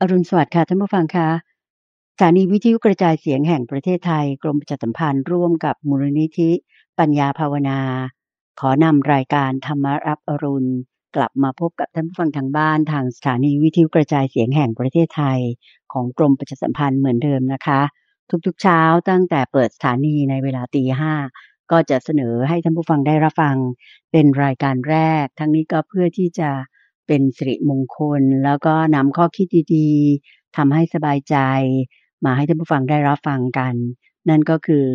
อรุณสวัสดิ์ค่ะท่านผู้ฟังคะสถานีวิทยุกระจายเสียงแห่งประเทศไทย กรมประชาสัมพันธ์ร่วมกับมูลนิธิ ปัญญาภาวนา ขอนำรายการธรรมรับอรุณ กลับมาพบกับท่านผู้ฟังทางบ้านทางสถานีวิทยุกระจายเสียงแห่งประเทศไทย ของกรมประชาสัมพันธ์เหมือนเดิมนะคะ ทุกๆเช้าตั้งแต่เปิดสถานีในเวลาตีห้าก็จะเสนอให้ท่านผู้ฟังได้รับฟัง เป็นรายการแรก ทั้งนี้ก็เพื่อที่จะ เป็นสิริมงคล แล้วก็นำข้อคิดดีๆทำให้สบายใจ มาให้ท่านผู้ฟังได้รับฟังกัน นั่นก็คือ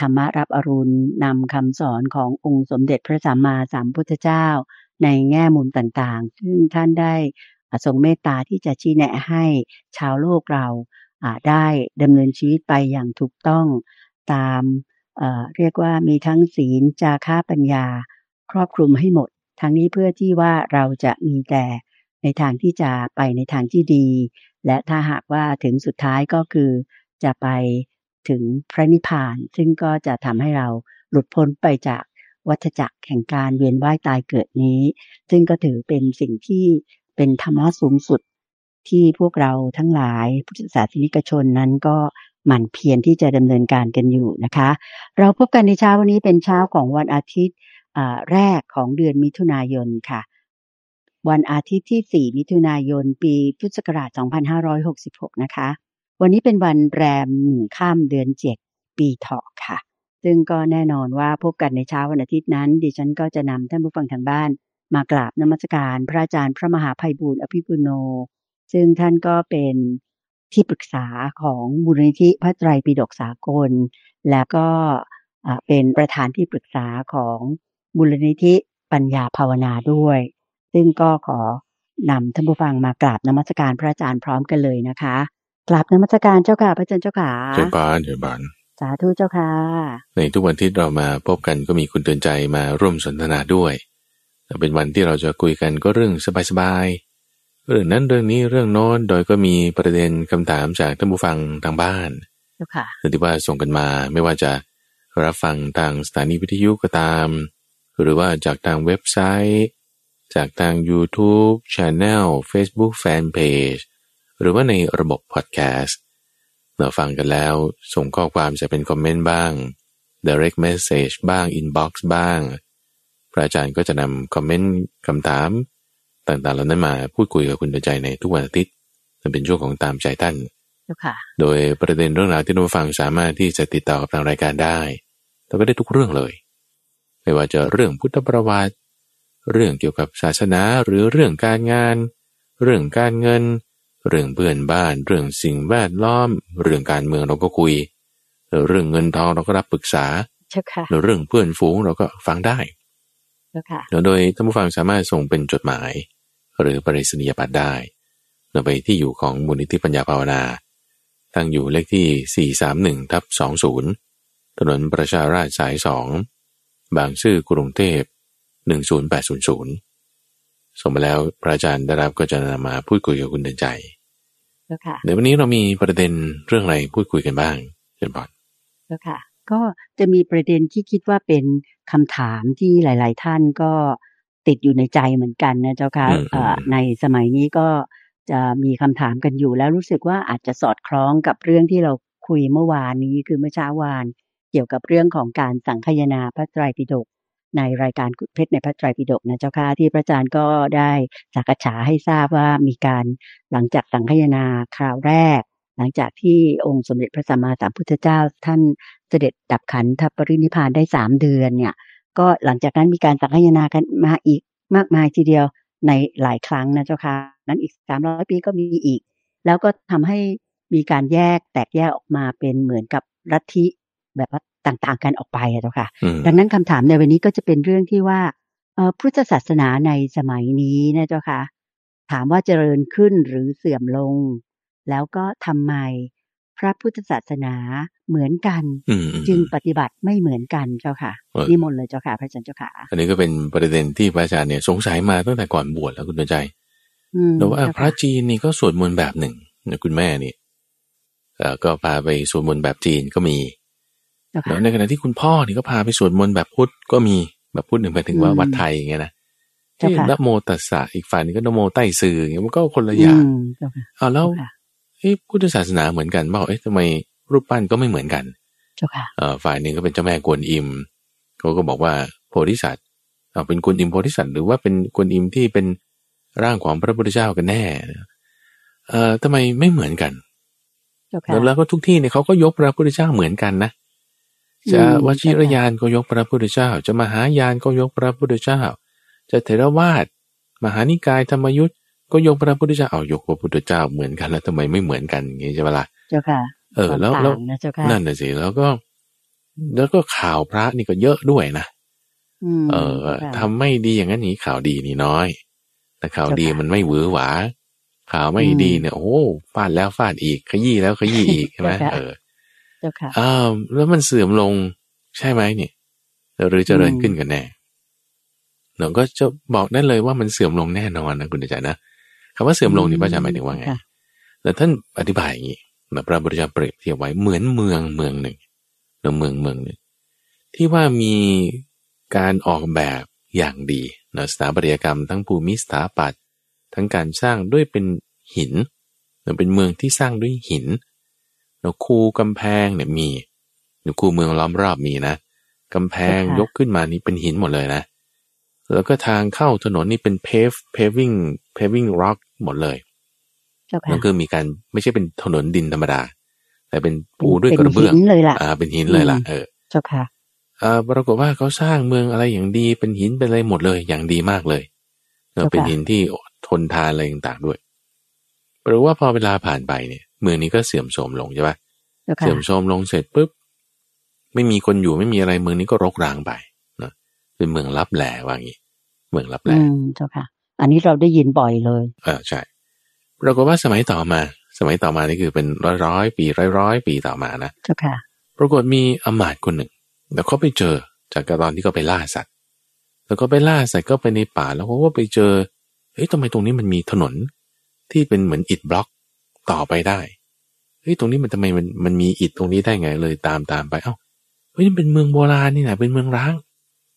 ธรรมรับอรุณนำคำสอนขององค์สมเด็จพระสัมมาสัมพุทธเจ้า ในแง่มุมต่างๆ ซึ่งท่านได้ทรงเมตตาที่จะชี้แนะให้ชาวโลกเราได้ดำเนินชีวิตไปอย่างถูกต้องตามเเรียกว่ามีทั้งศีลจาค่าปัญญา ครอบคลุมให้หมด ทั้งนี้เพื่อที่ว่าเราจะมีแต่ในทางที่จะไปในทางที่ดี และถ้าหากว่าถึงสุดท้ายก็คือจะไปถึงพระนิพพาน ซึ่งก็จะทำให้เราหลุดพ้นไปจากวัฏจักรแห่งการเวียนว่ายตายเกิดนี้ ซึ่งก็ถือเป็นสิ่งที่เป็นธรรมะสูงสุดที่พวกเราทั้งหลายพุทธศาสนิกชนนั้นก็หมั่นเพียรที่จะดำเนินการกันอยู่นะคะ เราพบกันในเช้าวันนี้เป็นเช้าของวันอาทิตย์ แรกของเดือนมิถุนายนค่ะ วันอาทิตย์ที่ 4 มิถุนายน ปีพุทธศักราช 2566 นะคะ วันนี้เป็นวันแรมหนึ่งข้ามเดือน 7 ปีเถาะค่ะ ซึ่งก็แน่นอนว่าพบกันในเช้าวันอาทิตย์นั้น ดิฉันก็จะนำท่านผู้ฟังทางบ้าน มากราบนมัสการพระอาจารย์พระมหาภัยบูร์อภิปุโน ซึ่งท่านก็เป็นที่ปรึกษาของมูลนิธิพระไตรปิฎกสากล และก็เป็นประธานที่ปรึกษาของ มูลนิธิปัญญาภาวนาด้วย ซึ่งก็ขอนำท่านผู้ฟังมากราบนมัสการพระอาจารย์พร้อมกันเลยนะคะกราบนมัสการเจ้าค่ะพระอาจารย์เจ้าค่ะเจ้าบานเจ้าบานสาธุเจ้าค่ะ ในทุกวันที่เรามาพบกันก็มีคุณเตือนใจมาร่วมสนทนาด้วยเป็นวันที่เราจะคุยกันก็เรื่องสบายเรื่องนั้นเรื่องนี้เรื่องโน้นโดยก็มีประเด็นคำถามจากท่านผู้ฟังทางบ้านค่ะที่ว่าส่งกันมาไม่ว่าจะรับฟังทางสถานีวิทยุก็ตาม หรือว่าจากทางเว็บไซต์ จากทาง YouTube Channel Facebook Fanpage หรือว่าในระบบพอดแคสต์เราฟังกันแล้ว ส่งข้อความจะเป็นคอมเมนต์บ้าง direct message บ้าง inbox บ้าง พระอาจารย์ก็จะนำคอมเมนต์คำถาม ต่างๆเหล่านั้นมาพูดคุยกับคุณใจในทุกวันอาทิตย์มันเป็นช่วงของตามใจท่าน โดยประเด็นเรื่องราวที่เราฟังสามารถที่จะติดต่อกับทางรายการได้ แต่ก็ได้ทุกเรื่องเลย ไม่ว่าจะเรื่องพุทธประวัติ เรื่องเกี่ยวกับศาสนาหรือเรื่องการงาน เรื่องการเงิน เรื่องเพื่อนบ้าน เรื่องสิ่งแวดล้อม เรื่องการเมืองเราก็คุย เรื่องเงินทองเราก็รับปรึกษาเรื่องเพื่อนฝูงเราก็ฟังได้โดยท่านผู้ฟังสามารถส่งเป็นจดหมาย หรือปริศนียบัตรได้นำไปที่อยู่ของมูลนิธิปัญญาภาวนา ตั้งอยู่เลขที่ 431ทับ20 ถนนประชาราชสาย 2 บางซื่อกรุงเทพ 10800 ส่งมาแล้วพระอาจารย์ได้รับก็จะนำมาพูดคุยกับคุณเดินใจเดี๋ยววันนี้เรามีประเด็นเรื่องอะไรพูดคุยกันบ้างเชิญบอลแล้วค่ะ ก็จะมีประเด็นที่คิดว่าเป็นคำถามที่หลาย ๆ ท่านก็ติดอยู่ในใจเหมือนกันนะเจ้าค่ะในสมัยนี้ก็จะมีคำถามกันอยู่แล้วรู้สึกว่าอาจจะสอดคล้องกับเรื่องที่เราคุยเมื่อวานนี้คือเมื่อเช้าวาน เกี่ยวกับเรื่องของการสังคยนาพระไตรปิฎกในรายการเพชรในพระไตรปิฎกนะเจ้าค่ะที่พระอาจารย์ก็ได้สักษาให้ทราบว่ามีการหลังจากสังคยนาคราวแรก หลังจากที่องค์สมเด็จพระสัมมาสัมพุทธเจ้า ท่านเสด็จดับขันธปรินิพานได้สามเดือนเนี่ย ก็หลังจากนั้นมีการสังคายนากันมาอีกมากมายทีเดียวในหลายครั้งนะเจ้าค่ะนั้นอีกสามร้อยปีก็มีอีก แล้วก็ทำให้มีการแยกแตกแยกออกมาเป็นเหมือนกับลัทธิ แบบว่าต่างๆกันออกไปอะเจ้าค่ะ ดังนั้นคำถามในวันนี้ก็จะเป็นเรื่องที่ว่าพุทธศาสนาในสมัยนี้นะเจ้าค่ะ ถามว่าเจริญขึ้นหรือเสื่อมลง แล้วก็ทำไมพระพุทธศาสนาเหมือนกัน จึงปฏิบัติไม่เหมือนกันเจ้าค่ะนิมนต์เลยเจ้าค่ะ พระอาจารย์เจ้าค่ะ อันนี้ก็เป็นประเด็นที่พระอาจารย์เนี่ยสงสัยมาตั้งแต่ก่อนบวชแล้วคุณใจแต่ว่าพระจีนนี่ก็สวดมนต์แบบหนึ่งนะคุณแม่นี่ก็พาไปสวดมนต์แบบจีนก็มี แล้วในขณะที่คุณพ่อนี่ก็พาไปสวดมนต์แบบพุทธก็มีแบบพุทธหนึ่งไปถึงว่าวัดไทยอย่างเงี้ยนะที่นะโมตัสสะอีกฝ่ายนึงก็นะโมใต้ซื่ออย่างเงี้ยมันก็คนละอย่างเอาแล้วเอ้พุทธศาสนาเหมือนกันบอกเอ๊ะทำไมรูปปั้นก็ไม่เหมือนกันเออฝ่ายหนึ่งก็เป็นเจ้าแม่กวนอิมเขาก็บอกว่าโพธิสัตว์เอาเป็นกวนอิมโพธิสัตว์หรือว่าเป็นกวนอิมที่เป็นร่างของพระพุทธเจ้ากันแน่เอ่อทำไมไม่เหมือนกันแล้วก็ทุกที่เนี่ยเขาก็ยกพระพุทธเจ้าเหมือนกันนะ จะวชิรยานก็ยกพระพุทธเจ้า จะมหายานก็ยกพระพุทธเจ้า จะเทรวาสมหานิกายธรรมยุทธ์ก็ยกพระพุทธเจ้าเอายกพระพุทธเจ้าเหมือนกันแล้วทำไมไม่เหมือนกันอย่างนี้ใช่ไหมล่ะเจ้าค่ะ เออ แล้วแล้วนั่นน่ะสิแล้วก็ แล้วก็ข่าวพระนี่ก็เยอะด้วยนะเออทำไม่ดีอย่างนั้นนี้ข่าวดีนี่น้อย แต่ข่าวดีมันไม่หวือหวาข่าวไม่ดีเนี่ยโอ้ฟาดแล้วฟาดอีก ขยี้แล้วขยี้อีกใช่ไหมเออ อ้าวแล้วมันเสื่อมลงใช่ไหมเนี่ยหรือเจริญขึ้นกันแน่เราก็จะบอกได้เลยว่ามันเสื่อมลงแน่นอนนะคุณอาจารย์นะคำว่าเสื่อมลงนี่พระอาจารย์หมายถึงว่าไงแต่ท่านอธิบายอย่างนี้พระบุตรเจ้าเปรียบเทียบไว้เหมือนเมืองเมืองหนึ่งหรือเมืองเมืองหนึ่งที่ว่ามีการออกแบบอย่างดีนะสถาปัตยกรรมทั้งภูมิสถาปัตย์ทั้งการสร้างด้วยเป็นหินเป็นเมืองที่สร้างด้วยหิน แล้วคูกำแพงเนี่ยมีคูเมืองล้อมรอบมีนะกำแพงยกขึ้นมานี่เป็นหินหมดเลยนะ แล้วก็ทางเข้าถนนนี่เป็นเพฟเพวิ่งเพวิ่งร็อกหมดเลยนั่นคือมีการไม่ใช่เป็นถนนดินธรรมดา แต่เป็นปูด้วยกระเบื้องเลยล่ะอ่าเป็นหินเลยล่ะเออเจ้าค่ะอ่าปรากฏว่าเขาสร้างเมืองอะไรอย่างดีเป็นหินเป็นอะไรหมดเลยอย่างดีมากเลยเออเป็นหินที่ทนทานอะไรต่างๆด้วยแปลว่าพอเวลาผ่านไปเนี่ย เมืองนี้ก็เสื่อมโทรมลงใช่ปะเสื่อมโทรมลงเสร็จปุ๊บไม่มีคนอยู่ไม่มีอะไรเมืองนี้ก็รกร้างไปนะเป็นเมืองลับแหล่ว่างี้ เมืองลับแหล่เจ้าค่ะ อันนี้เราได้ยินบ่อยเลยเออใช่ปรากฏว่าสมัยต่อมา สมัยต่อมานี่คือเป็นร้อยร้อยปีร้อยร้อยปีต่อมานะเจ้าค่ะ ปรากฏมีอมาตย์คนหนึ่งแล้วเขาไปเจอจากตอนที่เขาไปล่าสัตว์ แล้วก็ไปล่าสัตว์ก็ไปในป่าแล้วเขาก็ไปเจอเฮ้ยทำไมตรงนี้มันมีถนนที่เป็นเหมือนอิฐบล็อก ต่อไปได้เฮ้ยตรงนี้มันทำไมมันมันมีอิฐตรงนี้ได้ไงเลยตามตามไปเอ้าเฮ้ยนี่เป็นเมืองโบราณนี่นะเป็นเมืองร้าง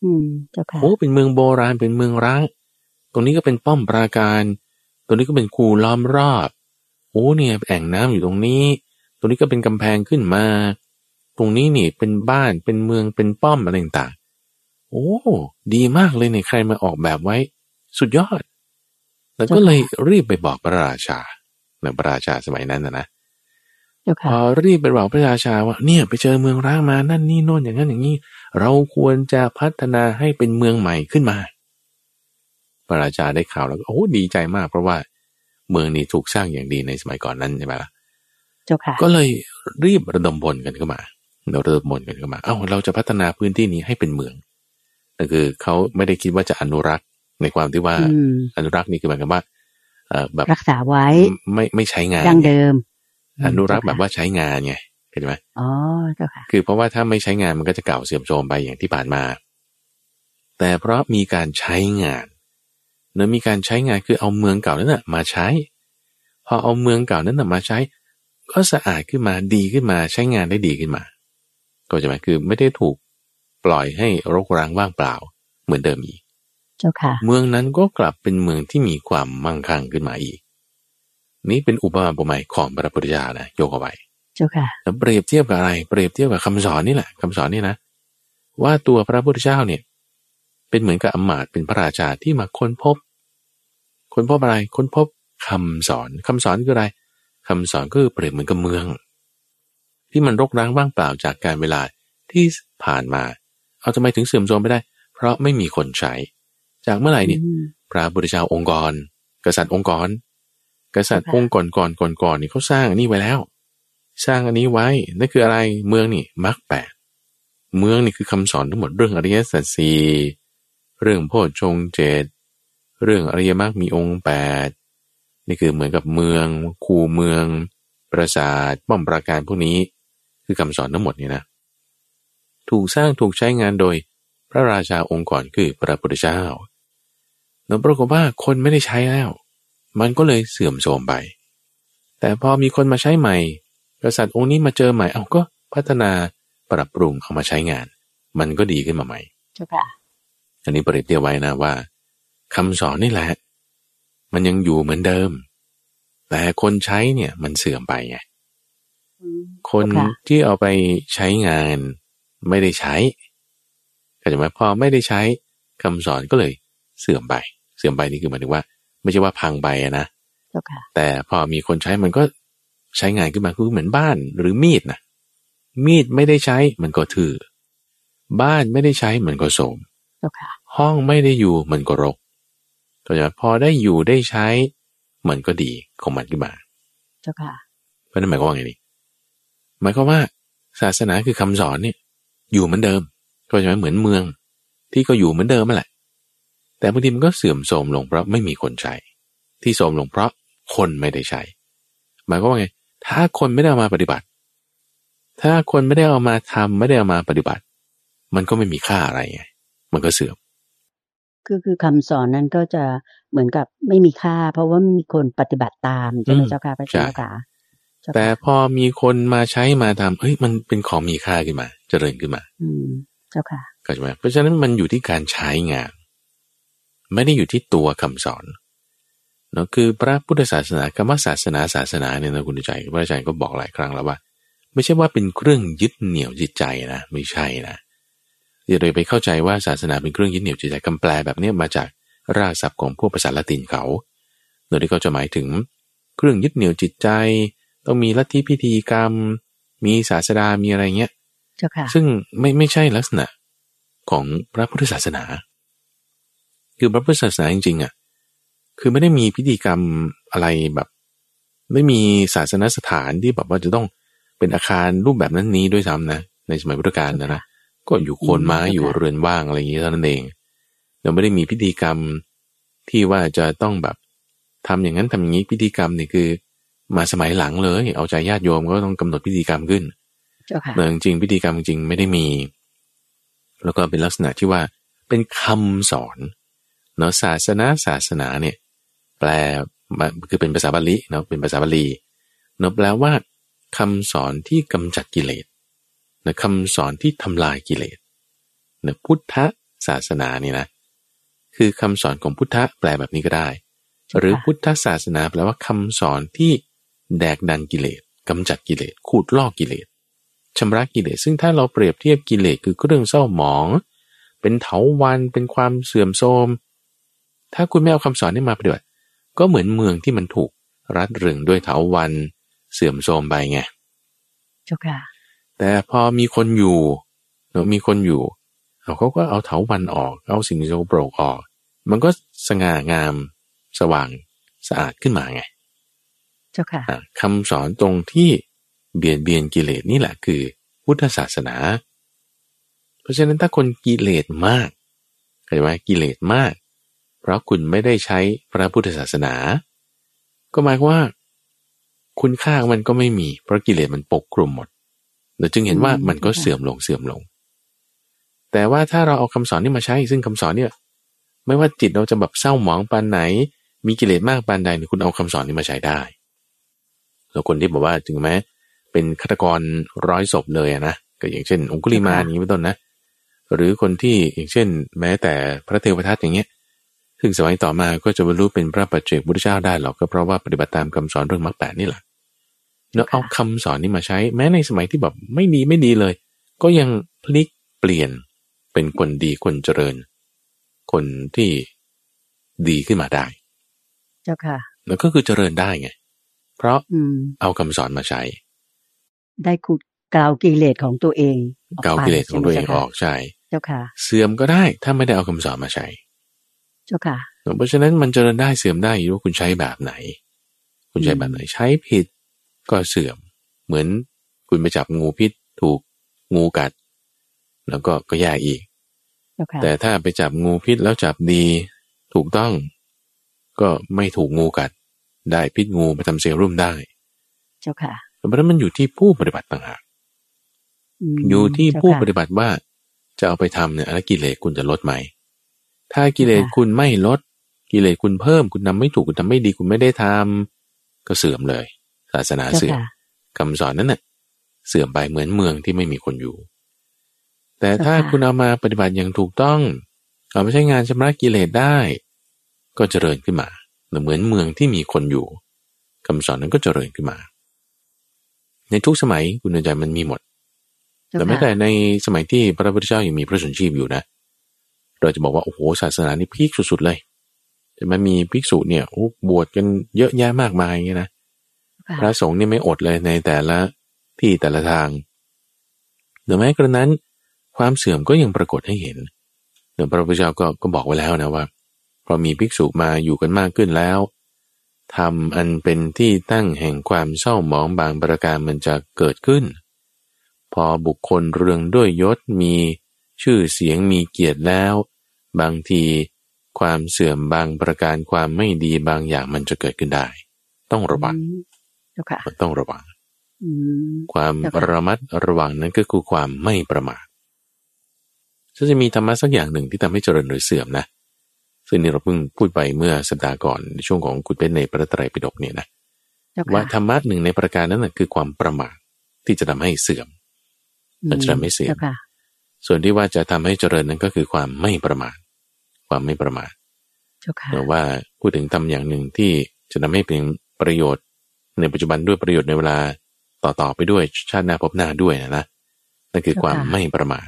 อืมเจ้าค่ะโอ้เป็นเมืองโบราณเป็นเมืองร้าง ตรงนี้ก็เป็นป้อมปราการตรงนี้ก็เป็นคูล้อมรอบโอ้เนี่ยแอ่งน้ำอยู่ตรงนี้ ตรงนี้ก็เป็นกำแพงขึ้นมา ตรงนี้นี่เป็นบ้านเป็นเมืองเป็นป้อมอะไรต่างโอ้ดีมากเลยเนี่ยใครมาออกแบบไว้ สุดยอด แล้วก็เลยรีบไปบอกพระราชา ในพระราชาสมัยนั้นนะนะพอรีบไปบอกพระราชาว่าเนี่ยไปเจอเมืองร้างมานั่นนี่โน่นอย่างนั้นอย่างนี้ เราควรจะพัฒนาให้เป็นเมืองใหม่ขึ้นมา พระราชาได้ข่าวแล้วโอ้ดีใจมาก เพราะว่าเมืองนี้ถูกสร้างอย่างดีในสมัยก่อนนั้นใช่ไหมล่ะเจ้าค่ะก็เลยรีบระดมพลกันเข้ามาเราระดมพลกันเข้ามาเอ้าเราจะพัฒนาพื้นที่นี้ให้เป็นเมืองแต่คือเขาไม่ได้คิดว่าจะอนุรักษ์ในความที่ว่าอนุรักษ์นี่คือหมายความว่าเออ แบบรักษาไว้ ไม่ไม่ใช้งานดังเดิม อนุรักษ์แบบว่าใช้งานไงเห็นไหมอ๋อเจ้าค่ะคือเพราะว่าถ้าไม่ใช้งานมันก็จะเก่าเสื่อมโทรมไปอย่างที่ผ่านมา แต่เพราะมีการใช้งานเนื้อมีการใช้งานคือเอาเมืองเก่านั้นนะมาใช้ พอเอาเมืองเก่านั้นนะมาใช้ ก็สะอาดขึ้นมาดีขึ้นมาใช้งานได้ดีขึ้นมา ก็จะหมายคือไม่ได้ถูกปล่อยให้รกร้างว่างเปล่าเหมือนเดิมอีก เจ้าค่ะ เมืองนั้นก็กลับเป็นเมืองที่มีความมั่งคั่งขึ้นมาอีก นี้เป็นอุปมาอุปไมยของพระพุทธเจ้านะโยกเอาไว้เจ้าค่ะแล้วเปรียบเทียบกับอะไร เปรียบเทียบกับคำสอนนี่แหละคำสอนนี่นะ ว่าตัวพระพุทธเจ้าเนี่ย เป็นเหมือนกับอมาตเป็นพระราชาที่มาค้นพบ ค้นพบอะไร ค้นพบคำสอนคำสอนคืออะไรคำสอนก็คือเปรียบเหมือนกับเมือง ที่มันรกร้างว่างเปล่าจากการเวลาที่ผ่านมา เอาทำไมถึงเสื่อมโทรมไม่ได้ เพราะไม่มีคนใช้ จากเมื่อไหร่นี่พระบุตรเจ้าองค์กร กษัตริย์องค์กร กษัตริย์องค์ก่อนก่อนก่อนก่อนนี่เขาสร้างอันนี้ไว้แล้ว สร้างอันนี้ไว้นั่นคืออะไรเมืองนี่มรรคแปดเมืองนี่คือคำสอนทั้งหมดเรื่องอริยสัจสี่เรื่องโพชฌงเจตเรื่องอริยมรรคมีองค์แปดนี่คือเหมือนกับเมือง คูเมือง ปราสาทป้อมปราการพวกนี้ คือคำสอนทั้งหมดนี่นะ ถูกสร้างถูกใช้งานโดยพระราชาองค์ก่อนคือพระพุทธเจ้า แล้วปรากฏว่าคนไม่ได้ใช้แล้ว มันก็เลยเสื่อมโทรมไป แต่พอมีคนมาใช้ใหม่กษัตริย์องค์นี้มาเจอใหม่เอาก็พัฒนาปรับปรุงเอามาใช้งาน มันก็ดีขึ้นมาใหม่ใช่ค่ะอันนี้ปริเตียไว้นะว่าคำสอนนี่แหละ มันยังอยู่เหมือนเดิม แต่คนใช้เนี่ยมันเสื่อมไปไงอืมคนค่ะที่เอาไปใช้งานไม่ได้ใช้เข้าใจไหมพอไม่ได้ใช้คำสอนก็เลย เสื่อมไป เสื่อมไปนี่คือหมายถึงว่า ไม่ใช่ว่าพังไปอะนะเจ้าค่ะแต่พอมีคนใช้มันก็ใช้งานขึ้นมาคือเหมือนบ้านหรือมีดนะมีดไม่ได้ใช้มันก็ถือ บ้านไม่ได้ใช้มันก็โสมเจ้าค่ะห้องไม่ได้อยู่มันก็รกเข้าใจไหมพอได้อยู่ได้ใช้ มันก็ดีของมันขึ้นมา เจ้าค่ะเพราะนั่นหมายความว่าไงนี่หมายความว่า ศาสนาคือคำสอนเนี่ยอยู่เหมือนเดิม ก็จะเหมือนเมือง ที่ก็อยู่เหมือนเดิมนั่นแหละ แต่บางทีมันก็เสื่อมโทรมลงเพราะไม่มีคนใช้ ที่โทรมลงเพราะคนไม่ได้ใช้ หมายความว่าไง ถ้าคนไม่ได้เอามาปฏิบัติ ถ้าคนไม่ได้เอามาทำไม่ได้เอามาปฏิบัติ มันก็ไม่มีค่าอะไรไง มันก็เสื่อม คือคือคำสอนนั้นก็จะเหมือนกับไม่มีค่า เพราะว่าไม่มีคนปฏิบัติตามใช่ไหมอืมเจ้าค่ะพระใช่เจ้าค่ะเจ้าค่ะแต่พอมีคนมาใช้มาทำเฮ้ยมันเป็นของมีค่าขึ้นมา เจริญขึ้นมา อืม เจ้าค่ะเข้าใจไหมเพราะฉะนั้นมันอยู่ที่การใช้งาน ไม่ได้อยู่ที่ตัวคำสอนเนาะคือพระพุทธศาสนาคำว่าศาสนาศาสนาเนี่ยนะคุณใจพระอาจารย์ก็บอกหลายครั้งแล้วว่า ไม่ใช่ว่าเป็นเครื่องยึดเหนี่ยวจิตใจนะไม่ใช่นะอย่าเลยไปเข้าใจว่าศาสนาเป็นเครื่องยึดเหนี่ยวจิตใจคำแปลแบบเนี้ยมาจากรากศัพท์ของพวกภาษาละตินเขา โดยที่เขาจะหมายถึง เครื่องยึดเหนี่ยวจิตใจ ต้องมีลัทธิพิธีกรรม มีศาสดามีอะไรเงี้ยเจ้าค่ะซึ่งไม่ไม่ใช่ลักษณะของพระพุทธศาสนา คือพระพุทธศาสนาจริงๆอะคือไม่ได้มีพิธีกรรมอะไรแบบ ไม่มีศาสนสถานที่แบบว่าจะต้องเป็นอาคารรูปแบบนั้นนี้ด้วยซ้ำนะ ในสมัยพุทธกาลนะนะก็อยู่โคนไม้อยู่เรือนว่างอะไรอย่างนี้เท่านั้นเอง เราไม่ได้มีพิธีกรรมที่ว่าจะต้องแบบทำอย่างนั้นทำอย่างนี้พิธีกรรมนี่คือ มาสมัยหลังเลย เอาใจญาติโยมก็ต้องกำหนดพิธีกรรมขึ้นเจ้าค่ะแต่จริงๆพิธีกรรมจริงๆไม่ได้มี แล้วก็เป็นลักษณะที่ว่าเป็นคำสอน เนาะศาสนาศาสนาเนี่ยแปลมาคือเป็นภาษาบาลีเนาะเป็นภาษาบาลีเนาะแปลว่าคำสอนที่กำจัดกิเลสนะคำสอนที่ทำลายกิเลสนะพุทธศาสนานี่นะคือคำสอนของพุทธะแปลแบบนี้ก็ได้ หรือพุทธศาสนาแปลว่าคำสอนที่แดกดันกิเลสกำจัดกิเลสขูดลอกกิเลสชำระกิเลสซึ่งถ้าเราเปรียบเทียบกิเลสคือเครื่องเศร้าหมอง เป็นเถาวันเป็นความเสื่อมโทรม ถ้าคุณไม่เอาคำสอนนี้มาปฏิบัติ ก็เหมือนเมืองที่มันถูกรัดรึงด้วยเถาวันเสื่อมโทรมไปไงเจ้าค่ะแต่พอมีคนอยู่เนอะมีคนอยู่เอาเขาก็เอาเถาวันออก เอาสิ่งโสโปรกออก มันก็สง่างามสว่างสะอาดขึ้นมาไง เจ้าค่ะอะคำสอนตรงที่เบียดเบียนกิเลสนี่แหละคือ พุทธศาสนา เพราะฉะนั้นถ้าคนกิเลสมากเข้าใจไหมกิเลสมาก เพราะคุณไม่ได้ใช้พระพุทธศาสนา ก็หมายความว่า คุณค่าของมันก็ไม่มีเพราะกิเลสมันปกคลุมหมดเราจึงเห็นว่ามันก็เสื่อมลงเสื่อมลง แต่ว่าถ้าเราเอาคำสอนนี้มาใช้ ซึ่งคำสอนเนี่ย ไม่ว่าจิตเราจะแบบเศร้าหมองปานไหน มีกิเลสมากปานใดเนี่ยคุณเอาคำสอนนี้มาใช้ได้แล้วคนที่บอกว่าถึงแม้เป็นฆาตกรร้อยศพเลยอะนะก็อย่างเช่น องคุลิมานอย่างนี้เป็นต้นนะ หรือคนที่อย่างเช่น แม้แต่พระเทวทัตอย่างเงี้ย ซึ่งสมัยต่อมาก็จะบรรลุเป็นพระปัจเจกพุทธเจ้าได้หรอกก็เพราะว่าปฏิบัติตามคำสอนเรื่องมรรคแปดนี่แหละแล้วเอาคำสอนนี้มาใช้ แม้ในสมัยที่แบบไม่ดีไม่ดีเลย ก็ยังพลิกเปลี่ยนเป็นคนดีคนเจริญ คนที่ดีขึ้นมาได้ เจ้าค่ะ แล้วก็คือเจริญได้ไง เพราะอืมเอาคำสอนมาใช้ ได้ขุดกล่าวกิเลสของตัวเองออกเกาไปกิเลสของตัวเองใช่ไหมออกใช่ เจ้าค่ะ เสื่อมก็ได้ถ้าไม่ได้เอาคำสอนมาใช้ เจ้าค่ะเพราะฉะนั้นมันเจริญได้เสื่อมได้อยู่ว่าคุณใช้แบบไหน คุณใช้แบบไหนใช้ผิดก็เสื่อม เหมือนคุณไปจับงูพิษถูกงูกัด แล้วก็ก็แย่อีกเจ้าค่ะแต่ถ้าไปจับงูพิษแล้วจับดีถูกต้อง ก็ไม่ถูกงูกัด ได้พิษงูมาทำเซรุ่มได้ เจ้าค่ะเพราะฉะนั้นมันอยู่ที่ผู้ปฏิบัติต่างหากมอยู่ที่เจ้าผู้ค่ะปฏิบัติว่าจะเอาไปทำเนี่ยแล้วกิเลสคุณจะลดไหม ถ้ากิเลสค่ะคุณไม่ลด กิเลสคุณเพิ่มคุณทำไม่ถูกคุณทำไม่ดีคุณไม่ได้ทำก็เสื่อมเลย ศาสนาเจ้าเสื่อมค่ะคำสอนนั้นน่ะเสื่อมไปเหมือนเมืองที่ไม่มีคนอยู่ แต่ถ้าเจ้าค่ะคุณเอามาปฏิบัติอย่างถูกต้องเอาไปใช้งานชำระกิเลสได้ ก็เจริญขึ้นมาเหมือนเมืองที่มีคนอยู่คำสอนนั้นก็เจริญขึ้นมา ในทุกสมัยคุณใจมันมีหมด แต่แม้แต่ในสมัยที่พระพุทธเจ้ายังมีพระชนชีพอยู่นะ เราจะบอกว่าโอ้โหศาสนานี่พีคสุดๆเลยแต่มันมีภิกษุเนี่ยบวชกันเยอะแยะมากมายเงี้ยนะพระสงฆ์นี่ไม่อดเลยในแต่ละที่แต่ละทางหรือแม้กระนั้น ความเสื่อมก็ยังปรากฏให้เห็นเดี๋ยวพระพุทธเจ้าก็ก็บอกไว้แล้วนะว่าพอมีภิกษุมาอยู่กันมากขึ้นแล้วทำอันเป็นที่ตั้งแห่งความเศร้าหมองบางประการมันจะเกิดขึ้น พอบุคคลเรืองด้วยยศมี ชื่อเสียงมีเกียรติแล้ว บางทีความเสื่อมบางประการความไม่ดีบางอย่างมันจะเกิดขึ้นได้ ต้องระวังต้องระวังความระมัดระวังนั้นก็คือความไม่ประมาทจะมีธรรมะสักอย่างหนึ่งที่ทำให้เจริญหรือเสื่อมนะซึ่งนี่เราเพิ่งพูดไปเมื่อสัปดาห์ก่อนในช่วงของคุณเป็นในพระไตรปิฎกเนี่ยนะว่าธรรมะหนึ่งในประการนั้นคือความประมาทที่จะทำให้เสื่อมมันจะทำให้เสื่อม ส่วนที่ว่าจะทำให้เจริญนั้นก็คือความไม่ประมาทความไม่ประมาทแต่ว่าพูดถึงทำอย่างหนึ่งที่จะทำให้เป็นประโยชน์ ในปัจจุบันด้วยประโยชน์ในเวลาต่อๆไปด้วยชาติหน้าพบหน้าด้วยนะนะนั่นคือความไม่ประมาท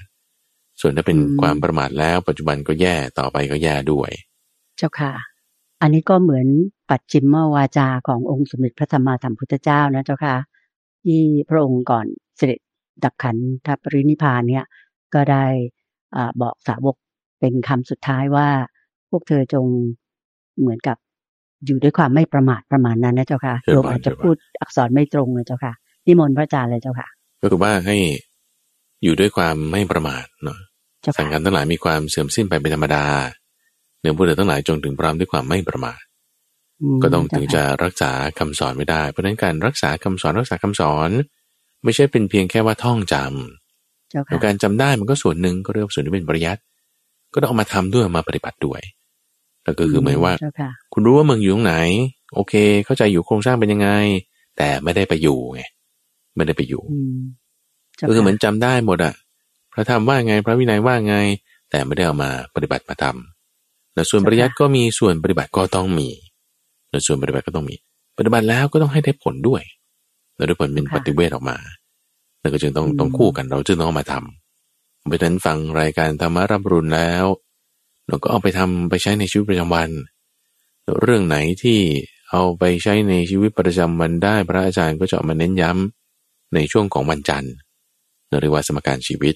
ส่วนถ้าเป็นความประมาทแล้ว ปัจจุบันก็แย่ต่อไปก็แย่ด้วย เจ้าค่ะ อันนี้ก็เหมือนปัจจิมวาจาขององค์สมเด็จพระสัมมาสัมพุทธเจ้านะเจ้าค่ะที่พระองค์ก่อนเสด็จดับขันธปรินิพานเนี่ย ก็ได้อบอกสาวกเป็นคำสุดท้ายว่า พวกเธอจงเหมือนกับอยู่ด้วยความไม่ประมาทประมาณนั้นนะเจ้าค่ะโยมอาจจะพูดอักษรไม่ตรงเลยเจ้าค่ะนิมนต์พระอาจารย์เลยเจ้าค่ะ ก็คือว่าให้อยู่ด้วยความไม่ประมาทเนาะสังขารทั้งหลายมีความเสื่อมสิ้นไปเป็นธรรมดาเนื้อผู้เดทั้งหลายจงถึงพร้อมด้วยความไม่ประมาทก็ต้องถึงจะรักษาคำสอนไม่ได้ เพราะนั้นการรักษาคำสอนรักษาคำสอน ไม่ใช่เป็นเพียงแค่ว่าท่องจำการจำได้มันก็ส่วนหนึ่งก็เรียกส่วนที่เป็นปริยัติก็ต้องเอามาทำด้วยมาปฏิบัติด้วยแล้วก็คือหมายว่า คุณรู้ว่าเมืองอยู่ตรงไหน โอเค เข้าใจอยู่โครงสร้างเป็นยังไง แต่ไม่ได้ไปอยู่ไงไม่ได้ไปอยู่ก็คือเหมือนจำได้หมดอะพระธรรมว่าไง พระวินัยว่าไง แต่ไม่ได้เอามาปฏิบัติมาทำแต่ส่วนปริยัติก็มีส่วนปฏิบัติก็ต้องมีแต่ส่วนปฏิบัติก็ต้องมี ปฏิบัติแล้วก็ต้องให้ได้ผลด้วย แล้วด้วยผลเป็นปฏิเวทออกมา แล้วก็จึงต้องต้องคู่กันเราจึงต้องมาทำไปนั้นฟังรายการธรรมรับรุนแล้ว เราก็เอาไปทำไปใช้ในชีวิตประจำวัน เรื่องไหนที่เอาไปใช้ในชีวิตประจำวันได้พระอาจารย์ก็จะมาเน้นย้ำในช่วงของวันจันทร์เรียกว่าสมการชีวิต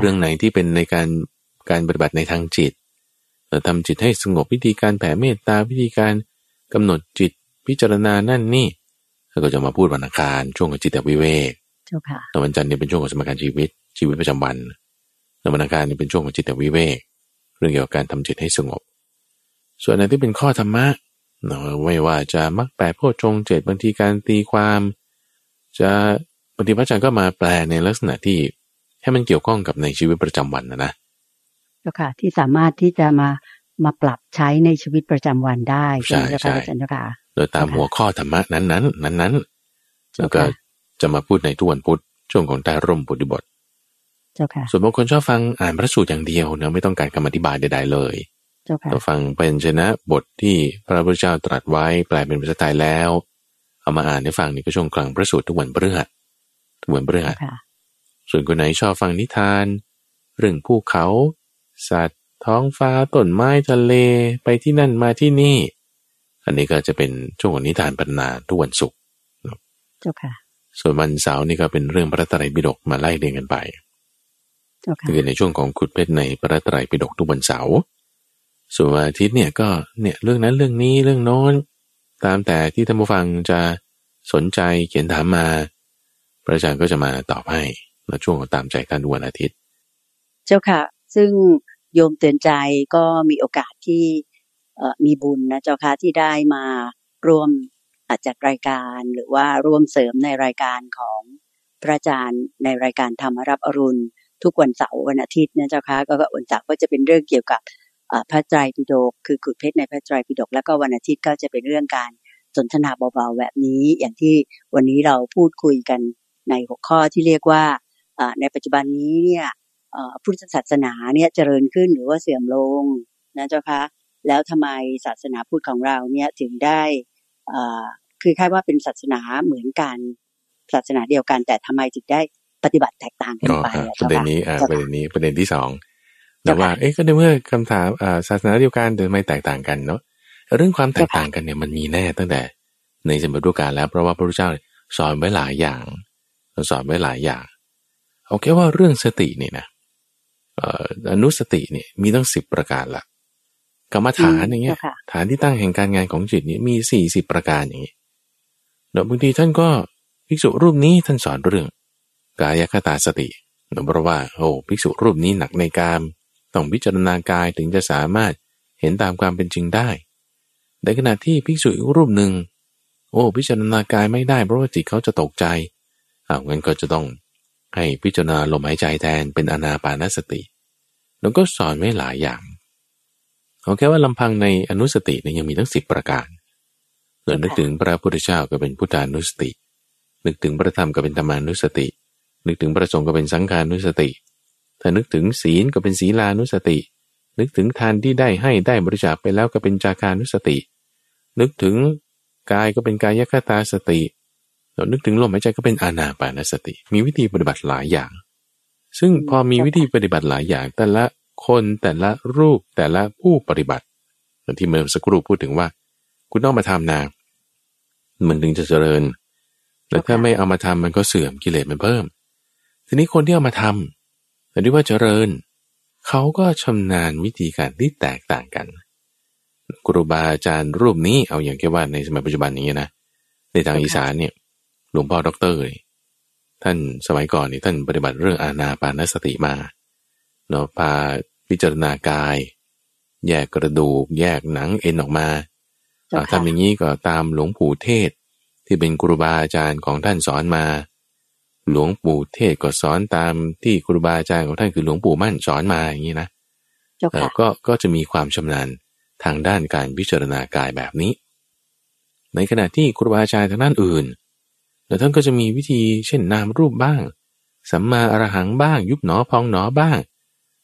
เรื่องไหนที่เป็นในการการปฏิบัติในทางจิตเราทำจิตให้สงบวิธีการแผ่เมตตาวิธีการกำหนดจิตพิจารณานั่นนี่เราก็จะมาพูดวันอังคารช่วงของจิตวิเวก แต่วันจันทร์เนี่ยเป็นช่วงของสมการชีวิตชีวิตประจำวันแต่วันอังคารนี่เป็นช่วงของจิตวิเวกเรื่องเกี่ยวกับการทำจิตให้สงบ ส่วนในที่เป็นข้อธรรมะเนาะไม่ว่าจะมักแปลโพชงเจ็ดบางทีการตีความ จะบางทีพระอาจารย์ก็มาแปลในลักษณะที่ให้มันเกี่ยวข้องกับในชีวิตประจำวันนะนะเจ้าค่ะที่สามารถที่จะมามาปรับใช้ในชีวิตประจำวันได้ใช่ใช่เจ้าค่ะโดยตามหัวข้อธรรมะนั้นนั้นนั้นนั้นแล้วก็ จะมาพูดในทุกวันพุธช่วงของใต้ร่มปุถุบทเจ้าค่ะส่วนบางคนชอบฟังอ่านพระสูตรอย่างเดียวเนะไม่ต้องการคำอธิบายใดๆเลยเจ้าค่ะฟังเป็นชนะบทที่พระพุทธเจ้าตรัสไว้แปลเป็นภาษาไทยแล้ว เอามาอ่านให้ฟังนี่ก็ช่วงกลางพระสูตรทุกวันพฤหัสเหมือนเบื่อส่วนคนไหนชอบฟังนิทาน เรื่องภูเขา สัตว์ ท้องฟ้าต้นไม้ทะเลไปที่นั่นมาที่นี่ อันนี้ก็จะเป็นช่วงของนิทานปรรนาทุกวันศุกร์เจ้าค่ะ ส่วนวันเสาร์นี่ก็เป็นเรื่องพระไตรปิฎกมาไล่เรียงกันไปคือในช่วงของขุดเพชรในพระไตรปิฎกทุกวันเสาร์ส่วนวันอาทิตย์เนี่ยก็เนี่ยเรื่องนั้นเรื่องนี้เรื่องโน้น ตามแต่ที่ท่านผู้ฟังจะสนใจเขียนถามมา พระอาจารย์ก็จะมาตอบให้ในช่วงของตามใจท่านวันอาทิตย์ เจ้าค่ะ ซึ่งโยมเตือนใจก็มีโอกาสที่มีบุญนะเจ้าค่ะที่ได้มาร่วม อาจัดรายการหรือว่าร่วมเสริมในรายการของพระอาจารย์ในรายการธรรมรับอรุณ ทุกวันเสาร์วันอาทิตย์นะเจ้าคะก็วันเสาร์ก็จะเป็นเรื่องเกี่ยวกับพระไตรปิฎกคือขุดเพชรในพระไตรปิฎกแล้วก็วันอาทิตย์ก็จะเป็นเรื่องการสนทนาเบาๆแบบนี้ อย่างที่วันนี้เราพูดคุยกันในหัวข้อที่เรียกว่าในปัจจุบันนี้เนี่ยพุทธศาสนาเนี่ยเจริญขึ้นหรือว่าเสื่อมลงนะเจ้าคะแล้วทำไมศาสนาพุทธของเราเนี่ยถึงได้ คือคาดว่าเป็นศาสนาเหมือนกันศาสนาเดียวกัน แต่ทำไมถึงได้ปฏิบัติแตกต่างกันไปประเด็นนี้อ่าประเด็นนี้ประเด็นที่สองแต่ว่าเอ๊ะก็ในเมื่อคำถามอ่าศาสนาเดียวกันแต่ทำไมแตกต่างกันเนาะเรื่องความแตกต่างกันเนี่ยมันมีแน่ตั้งแต่ในสมัยพุทธกาลแล้ว เพราะว่าพระพุทธเจ้าสอนไว้หลายอย่าง สอนไว้หลายอย่างเอาแค่ว่าเรื่องสตินี่นะอนุสติเนี่ยมีตั้งสิบประการละ กรรมฐานอย่างเงี้ย ฐานที่ตั้งแห่งการงานของจิตนี่มีสี่สิบประการอย่างนี้เดี๋ยวบางทีท่านก็ภิกษุรูปนี้ท่านสอนเรื่อง กายคตาสติเพราะว่าโอ้ภิกษุรูปนี้หนักในการต้องพิจารณากายถึงจะสามารถเห็นตามความเป็นจริงได้ในขณะที่ภิกษุอีกรูปหนึ่ง โอ้พิจารณากายไม่ได้เพราะว่าจิตเขาจะตกใจอ้าวงั้นก็จะต้องให้พิจารณาลมหายใจแทนเป็นอนาปานสติ แล้วก็สอนไว้หลายอย่าง เอาแค่ว่าลำพังในอนุสติเนี่ยยังมีทั้งสิบประการเนึกถึงพระพุทธเจ้าก็เป็นพุทธานุสติ นึกถึงพระธรรมก็เป็นธรรมานุสติ นึกถึงพระสงฆ์ก็เป็นสังฆานุสติ ถ้านึกถึงศีลก็เป็นศีลานุสติ นึกถึงทานที่ได้ให้ได้บริจาคไปแล้วก็เป็นจาคานุสติ นึกถึงกายก็เป็นกายคตาสติเรานึกถึงลมหายใจก็เป็นอานาปานสติ มีวิธีปฏิบัติหลายอย่าง ซึ่งพอมีวิธีปฏิบัติหลายอย่างแต่ละ คนแต่ละรูปแต่ละผู้ปฏิบัติที่เมื่อสักครู่พูดถึงว่า คุณต้องมาทำนามันถึงจะเจริญแต่ถ้าไม่เอามาทำมันก็เสื่อมกิเลสมันเพิ่ม ทีนี้คนที่เอามาทำแต่ที่ว่าเจริญ เขาก็ชำนาญวิธีการที่แตกต่างกันครูบาอาจารย์รูปนี้เอาอย่างแค่ว่าในสมัยปัจจุบันนี้นะในทางอีสานเนี่ยหลวงพ่อด็อกเตอร์ท่านสมัยก่อนนี่ท่านปฏิบัติเรื่องอาณาปานสติมา เนาะพาพิจารณากาย แยกกระดูก แยกหนังเอ็นออกมาทำอย่างนี้ก็ตามหลวงปู่เทศ ที่เป็นครูบาอาจารย์ของท่านสอนมา หลวงปู่เทศก็สอนตามที่ครูบาอาจารย์ของท่านคือหลวงปู่มั่นสอนมาอย่างนี้นะก็ก็จะมีความชำนาญทางด้านการพิจารณากายแบบนี้ ในขณะที่ครูบาอาจารย์ทางด้านอื่นแล้วท่านก็จะมีวิธีเช่นนามรูปบ้าง สัมมาอรหังบ้าง ยุบหนอพองหนอบ้าง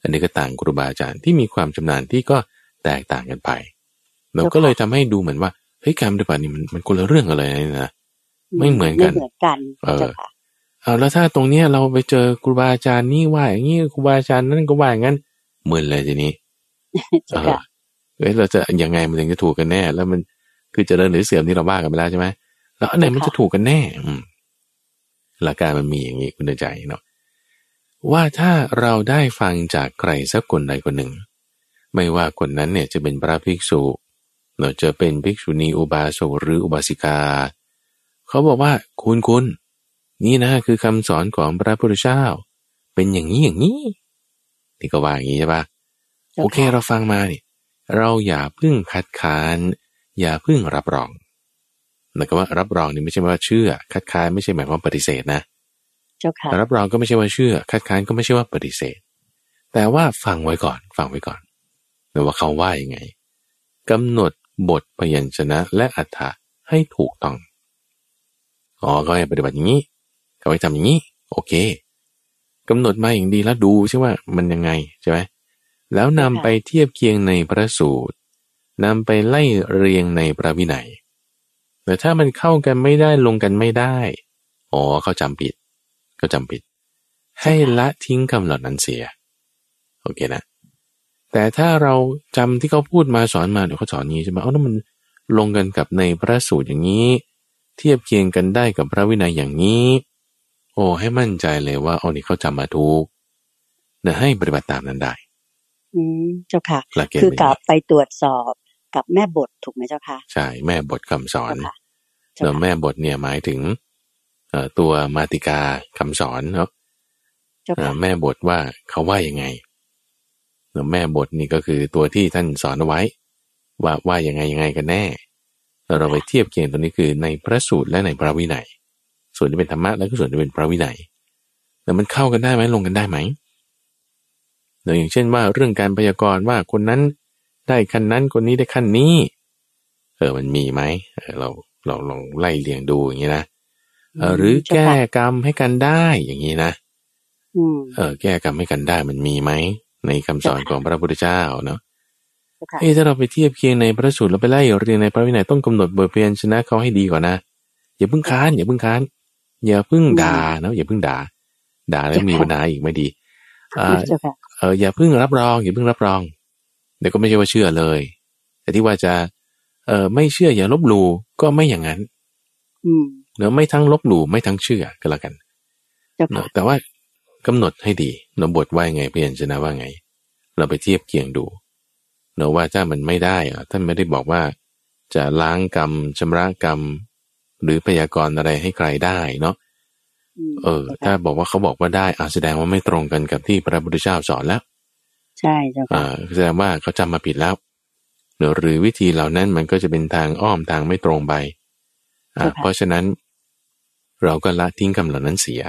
อันนี้ก็ต่างครูบาอาจารย์ที่มีความชำนาญที่ก็แตกต่างกันไป เราก็เลยทำให้ดูเหมือนว่าเฮ้ยการปฏิบัตินี่มันมันคนละเรื่องกันเลยนะไม่เหมือนกันไม่เหมือนกันเออเอาแล้วถ้าตรงเนี้ยเราไปเจอครูบาอาจารย์นี่ว่าอย่างนี้ครูบาอาจารย์นั่นก็ว่าอย่างนั้นเหมือนเลยทีนี้เออเฮ้ยเราจะยังไงมันถึงจะถูกกันแน่ แล้วมันคือจะเดินหรือเสื่อมที่เราว่ากันไปแล้วใช่ไหมแล้วอันไหนมันจะถูกกันแน่หลักการมันมีอย่างนี้คุณเดินใจเนาะ ว่าถ้าเราได้ฟังจากใครสักคนใดคนหนึ่ง ไม่ว่าคนนั้นเนี่ยจะเป็นพระภิกษุเราจะเป็นภิกษุณีอุบาสกหรืออุบาสิกา เขาบอกว่าคุณคุณนี่นะคือคำสอนของพระพุทธเจ้า เป็นอย่างนี้อย่างนี้นี่ก็ว่าอย่างนี้ใช่ปะโอเคเราฟังมาเนี่ยเราอย่าพึ่งคัดค้าน อย่าพึ่งรับรองนะคำว่ารับรองนี่ไม่ใช่ว่าเชื่อ คัดค้านไม่ใช่หมายความปฏิเสธนะ เจ้าค่ะรับรองก็ไม่ใช่ว่าเชื่อ คัดค้านก็ไม่ใช่ว่าปฏิเสธ แต่ว่าฟังไว้ก่อน ฟังไว้ก่อนว่าเขาว่ายังไงกำหนดบทพยัญชนะและอัฏฐะให้ถูกต้องอ๋อก็ให้ปฏิบัติอย่างนี้ เขาให้ทำอย่างนี้ โอเคกำหนดมาอย่างดีแล้วดูใช่ว่ามันยังไงใช่ไหมแล้วนำไปเทียบเคียงในพระสูตรนำไปไล่เรียงในพระวินัยแต่ถ้ามันเข้ากันไม่ได้ลงกันไม่ได้ อ๋อเขาจำผิด ก็จำผิด ให้ละทิ้งคำเหล่านั้นเสีย โอเคนะ แต่ถ้าเราจำที่เขาพูดมาสอนมาเดี๋ยวเขาสอนนี้ใช่ไหมเอาแล้วมันลงกันกับในพระสูตรอย่างนี้ เทียบเคียงกันได้กับพระวินัยอย่างนี้ โอ้ให้มั่นใจเลยว่าเอานี่เขาจำมาถูกเดี๋ยวให้ปฏิบัติตามนั้นได้ อืมเจ้าค่ะ คือกลับไปตรวจสอบกับแม่บทถูกไหมเจ้าค่ะ ใช่แม่บทคำสอนแล้วแม่บทเนี่ยหมายถึง ตัวมาติกาคำสอนเนาะแม่บทว่าเขาว่ายังไงแล้วแม่บทนี่ก็คือตัวที่ท่านสอนเอาไว้ ว่าว่ายังไงยังไงกันแน่เราไปเทียบเคียงตัวนี้คือในพระสูตรและในพระวินัย ส่วนที่เป็นธรรมะแล้วก็ส่วนที่เป็นพระวินัยแต่มันเข้ากันได้ไหมลงกันได้ไหมอย่างเช่นว่าเรื่องการพยากรณ์ว่าคนนั้นได้ขั้นนั้นคนนี้ได้ขั้นนี้ เออมันมีไหมเออเราเราลองไล่เลียงดูอย่างนี้นะเออ หรือแก้กรรมให้กันได้อย่างนี้นะเออ แก้กรรมให้กันได้มันมีไหมในคำสอนของพระพุทธเจ้าเนาะเอ้ถ้าเราไปเทียบเคียงในพระสูตรเราไปไล่เรียนในพระวินัยต้องกำหนดบทเพียนชนะเขาให้ดีก่อนนะอย่าเพิ่งค้านอย่าเพิ่งค้าน อย่าเพิ่งด่านะอย่าเพิ่งด่า ด่าแล้วมีปัญหาอีกไม่ดีเออเอออย่าเพิ่งรับรอง อย่าเพิ่งรับรองเดี๋ยวก็ไม่ใช่ว่าเชื่อเลย แต่ที่ว่าจะ เออไม่เชื่ออย่าลบหลู่ก็ไม่อย่างนั้น อืม เนอะไม่ทั้งลบหลู่ไม่ทั้งเชื่อก็แล้วกันเนอะแต่ว่ากำหนดให้ดีเนอะบทว่าไงเพียนชนะว่าไง เราไปเทียบเคียงดูเนอะว่าถ้ามันไม่ได้อะท่านไม่ได้บอกว่า จะล้างกรรมชำระกรรม หรือพยากรณ์อะไรให้ใครได้เนาะเออ ถ้าบอกว่าเขาบอกว่าได้อาแสดงว่าไม่ตรงกันกับที่พระพุทธเจ้าสอนแล้ว ใช่จ้ะอ่าแสดงว่าเขาจำมาผิดแล้วเนอะหรือวิธีเหล่านั้นมันก็จะเป็นทางอ้อมทางไม่ตรงไปอ่าเพราะฉะนั้น เราก็ละทิ้งคำเหล่านั้นเสีย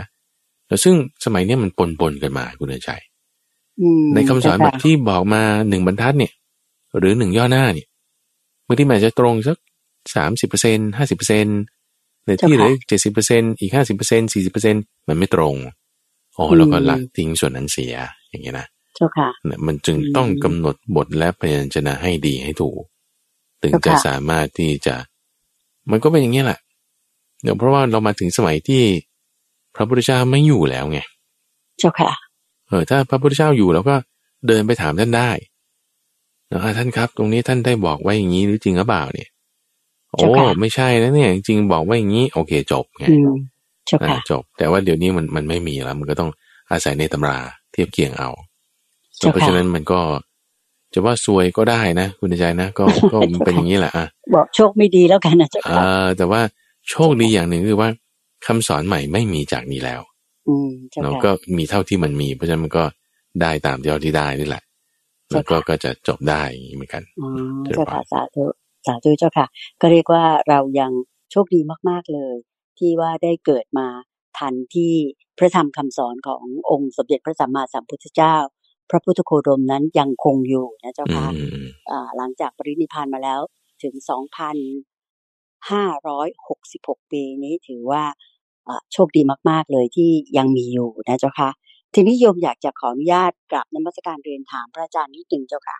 แล้วซึ่งสมัยนี้มันปนปนกันมาคุณเอ๋ชัยในคำสอนแบบที่บอกมาหนึ่งบรรทัดเนี่ย หรือหนึ่งย่อหน้าเนี่ยบางทีมันจะตรงสักสามสิบเปอร์เซ็นห้าสิบเปอร์เซ็นในที่เหลือเจ็ดสิบเปอร์เซ็นอีกห้าสิบเปอร์เซ็นสี่สิบเปอร์เซ็นมันไม่ตรงโอ้แล้วก็ละทิ้งส่วนนั้นเสียอย่างเงี้ยนะเจ้าค่ะมันจึงต้องกำหนดบทและพยัญชนะให้ดีให้ถูก ถึงจะสามารถที่จะ มันก็เป็นอย่างนี้แหละ เดี๋ยวเพราะว่าเรามาถึงสมัยที่พระพุทธเจ้าไม่อยู่แล้วไง เจ้าค่ะ เออถ้าพระพุทธเจ้าอยู่เราก็เดินไปถามท่านได้นะท่านครับ ตรงนี้ท่านได้บอกไว้อย่างนี้หรือจริงหรือเปล่าเนี่ย โอ้ไม่ใช่นะเนี่ยจริงบอกว่าอย่างนี้ โอเคจบไงจบ แต่ว่าเดี๋ยวนี้มันมันไม่มีแล้ว มันก็ต้องอาศัยในตำราเทียบเคียงเอา เพราะฉะนั้นมันก็จะว่าซวยก็ได้นะ คุณใจนะ ก็ก็เป็นอย่างนี้แหละอะบอกโชคไม่ดีแล้วกันนะเจ้าค่ะแต่ว่า โชคดีอย่างหนึ่งคือว่าคำสอนใหม่ไม่มีจากนี้แล้วอืมเราก็มีเท่าที่มันมี เพราะฉะนั้นมันก็ได้ตามเท่าที่ได้นี่แหละ แล้วก็ก็จะจบได้เหมือนกันอ๋อเจ้าค่ะสาธุสาธุเจ้าค่ะ ก็เรียกว่าเรายังโชคดีมากๆเลย ที่ว่าได้เกิดมาทันที่พระธรรมคำสอนขององค์สมเด็จพระสัมมาสัมพุทธเจ้า พระพุทธโคดมนั้นยังคงอยู่นะเจ้าค่ะหลังจากปรินิพานมาแล้วถึงสองพัน ห้าร้อยหกสิบหกปีนี้ถือว่าโชคดีมากๆเลยที่ยังมีอยู่นะเจ้าค่ะ ทีนี้โยมอยากจะขออนุญาตกลับนมัสการเรียนถามพระอาจารย์นิดหนึ่งเจ้าค่ะ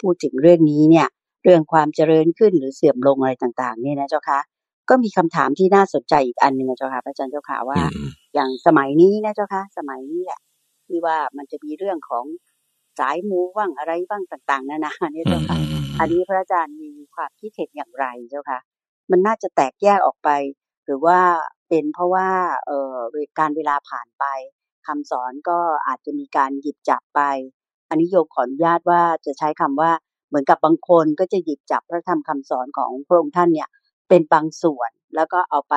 พูดถึงเรื่องนี้เนี่ยเรื่องความเจริญขึ้นหรือเสื่อมลงอะไรต่างๆเนี่ยนะเจ้าค่ะก็มีคำถามที่น่าสนใจอีกอันหนึ่งนะเจ้าค่ะพระอาจารย์เจ้าค่ะว่า อย่างสมัยนี้นะเจ้าค่ะสมัยนี้แหละที่ว่ามันจะมีเรื่องของสายมูว่างอะไรบ้างต่าง ๆนานาเนี่ยเจ้าค่ะ อันนี้พระอาจารย์มีความคิดเห็นอย่างไรเจ้าค่ะ มันน่าจะแตกแยกออกไป หรือว่าเป็นเพราะว่าเอ่อการเวลาผ่านไปคำสอนก็อาจจะมีการหยิบจับไป อันนี้โยมขออนุญาตว่าจะใช้คำว่าเหมือนกับบางคนก็จะหยิบจับพระธรรมคำสอนของพระองค์ท่านเนี่ยเป็นบางส่วนแล้วก็เอาไป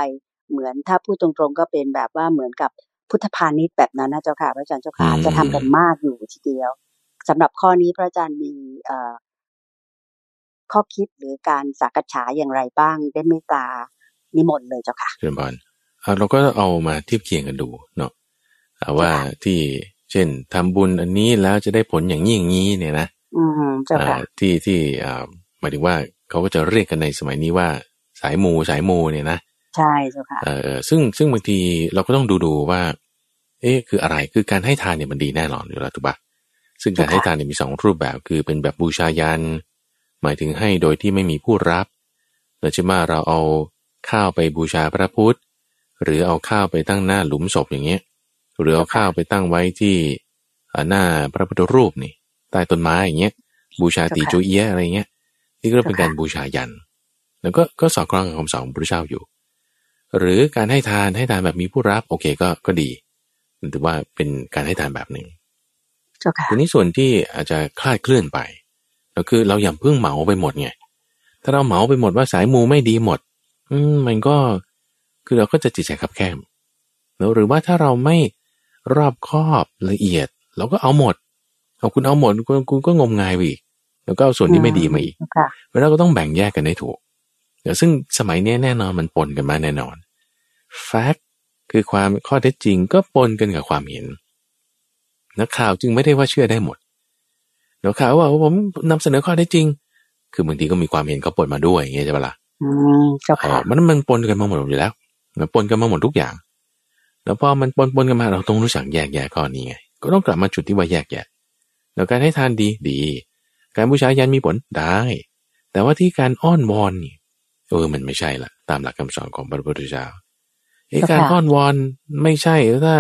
เหมือนถ้าพูดตรงๆ ก็เป็นแบบว่าเหมือนกับพุทธพาณิชย์แบบนั้นนะเจ้าค่ะพระอาจารย์เจ้าค่ะจะทำกันมากอยู่ทีเดียวสำหรับข้อนี้พระอาจารย์มีเอ่อ ข้อคิดหรือการสักษาอย่างไรบ้างได้เมตตานิมนต์เลยเจ้าค่ะเชิญบอลเราก็เอามาเทียบเคียงกันดูเนาะว่าที่เช่นทำบุญอันนี้แล้วจะได้ผลอย่างนี้อย่างนี้เนี่ยนะอืมเจ้าค่ะที่ที่อ่าหมายถึงว่าเขาก็จะเรียกกันในสมัยนี้ว่าสายมูสายมูเนี่ยนะใช่เจ้าค่ะเออซึ่งซึ่งบางทีเราก็ต้องดูดูว่า เอ๊ะคืออะไรคือการให้ทานเนี่ยมันดีแน่นอนอยู่แล้วถูกปะซึ่งการให้ทานเนี่ยมีสองรูปแบบคือเป็นแบบบูชายัน หมายถึงให้โดยที่ไม่มีผู้รับเราจะมาเราเอาข้าวไปบูชาพระพุทธ หรือเอาข้าวไปตั้งหน้าหลุมศพอย่างเงี้ย หรือเอาข้าวไปตั้งไว้ที่หน้าพระพุทธรูปนี่ใต้ต้นไม้อย่างเงี้ย บูชาตีจูเอียอะไรเงี้ย นี่ก็เป็นการบูชายัน แล้วก็ก็สอดคล้องกับคำสอนของพระเจ้าอยู่ หรือการให้ทานให้ทานแบบมีผู้รับ โอเคก็ก็ดีถือว่าเป็นการให้ทานแบบหนึ่งทีนี้ส่วนที่อาจจะคลาดเคลื่อนไป ก็คือเราอย่าเพิ่งเหมาไปหมดไงถ้าเราเหมาไปหมดว่าสายมูไม่ดีหมด อืมมันก็คือเราก็จะจิตใจขับแคบแล้วหรือว่าถ้าเราไม่รอบคอบละเอียด เราก็เอาหมดเอาคุณเอาหมดคุณคุณก็งมงายอีกแล้วก็เอาส่วนที่ไม่ดีมาอีกเวลาก็ต้องแบ่งแยกกันให้ถูกเดี๋ยวซึ่งสมัยนี้แน่นอนมันปนกันมาแน่นอนแฟกต์คือความข้อเท็จจริงก็ปนกันกับความเห็น นักข่าวจึงไม่ได้ว่าเชื่อได้หมด ดี๋ยวข่าวว่าผมนำเสนอข้อได้จริง คือบางทีก็มีความเห็นเขาปนมาด้วยอย่างเงี้ยใช่ปะล่ะอืมเจ้าค่ะมันมันปนกันมาหมดอยู่แล้วมันปนกันมาหมดทุกอย่าง แล้วพอมันปนปนกันมาเราต้องรู้จักแยกแยะข้อนี้ไงก็ต้องกลับมาจุดที่ว่าแยกแยะแล้วการให้ทานดีดี การบูชายันมีผลได้ แต่ว่าที่การอ้อนวอนนี่เออมันไม่ใช่ละตามหลักคำสอนของพระพุทธเจ้าไอ้การอ้อนวอนไม่ใช่ถ้า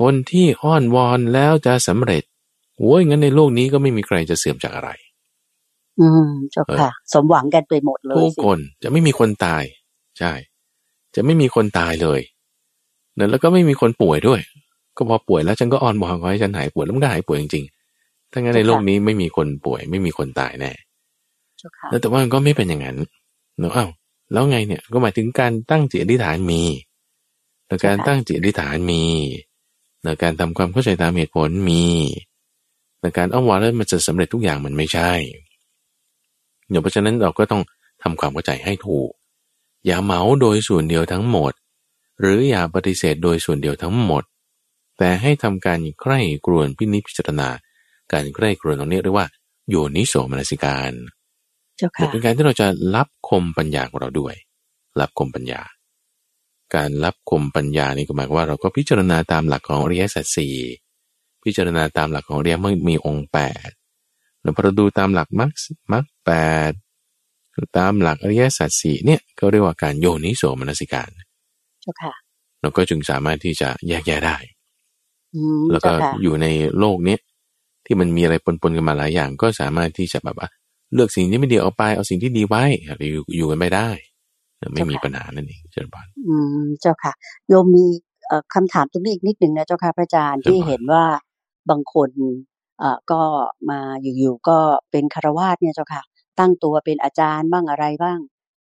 คนที่อ้อนวอนแล้วจะสำเร็จ โอ้ยงั้นในโลกนี้ก็ไม่มีใครจะเสื่อมจากอะไร อืมเจ้าค่ะ สมหวังกันไปหมดเลยทุกคนจะไม่มีคนตาย ใช่ จะไม่มีคนตายเลยเนี่ยแล้วก็ไม่มีคนป่วยด้วย ก็พอป่วยแล้วฉันก็อ้อนวอนขอให้ฉันหายป่วยแล้วมันก็หายป่วยจริงๆถ้างั้นในโลกนี้ไม่มีคนป่วย ไม่มีคนตายแน่แต่ว่าก็ไม่เป็นอย่างนั้นเนาะอ้าวแล้วไงเนี่ยก็หมายถึงการตั้งจิตอธิษฐานมีแต่การตั้งจิตอธิษฐานมีในการทำความเข้าใจตามเหตุผลมี แต่การอ้อมวอนแล้วมันจะสำเร็จทุกอย่างมันไม่ใช่เดี๋ยวเพราะฉะนั้นเราก็ต้องทำความเข้าใจให้ถูก อย่าเหมาโดยส่วนเดียวทั้งหมด หรืออย่าปฏิเสธโดยส่วนเดียวทั้งหมด แต่ให้ทำการใคร่กรวนพินิจพิจารณา การใคร่กรวนตรงนี้เรียกว่าโยนิโสมนสิการเป็นการที่เราจะรับคมปัญญาของเราด้วย รับคมปัญญา การรับคมปัญญานี่ก็หมายว่าเราก็พิจารณาตามหลักของอริยสัจสี่ พิจารณาตามหลักของอริยมรรคมีองค์แปดแล้วพอเราดูตามหลักมรรคมรรคแปดตามหลักอริยสัจสี่เนี่ยก็เรียกว่าการโยนิโสมนสิการเจ้าค่ะเราก็จึงสามารถที่จะแยกแยะได้แล้วก็อยู่ในโลกเนี้ยที่มันมีอะไรปนๆกันมาหลายอย่าง ก็สามารถที่จะแบบว่าเลือกสิ่งที่ไม่ดีเอาไปเอาสิ่งที่ดีไว้อยู่อยู่กันไม่ได้ ไม่มีปัญหานั่นเองเจ้าค่ะอืมเจ้าค่ะ โยมมีคำถามตรงนี้อีกนิดหนึ่งนะเจ้าค่ะพระอาจารย์ที่เห็นว่า บางคนเอ่อก็มาอยู่ๆก็เป็นคารวาสเนี่ยเจ้าค่ะ ตั้งตัวเป็นอาจารย์บ้างอะไรบ้าง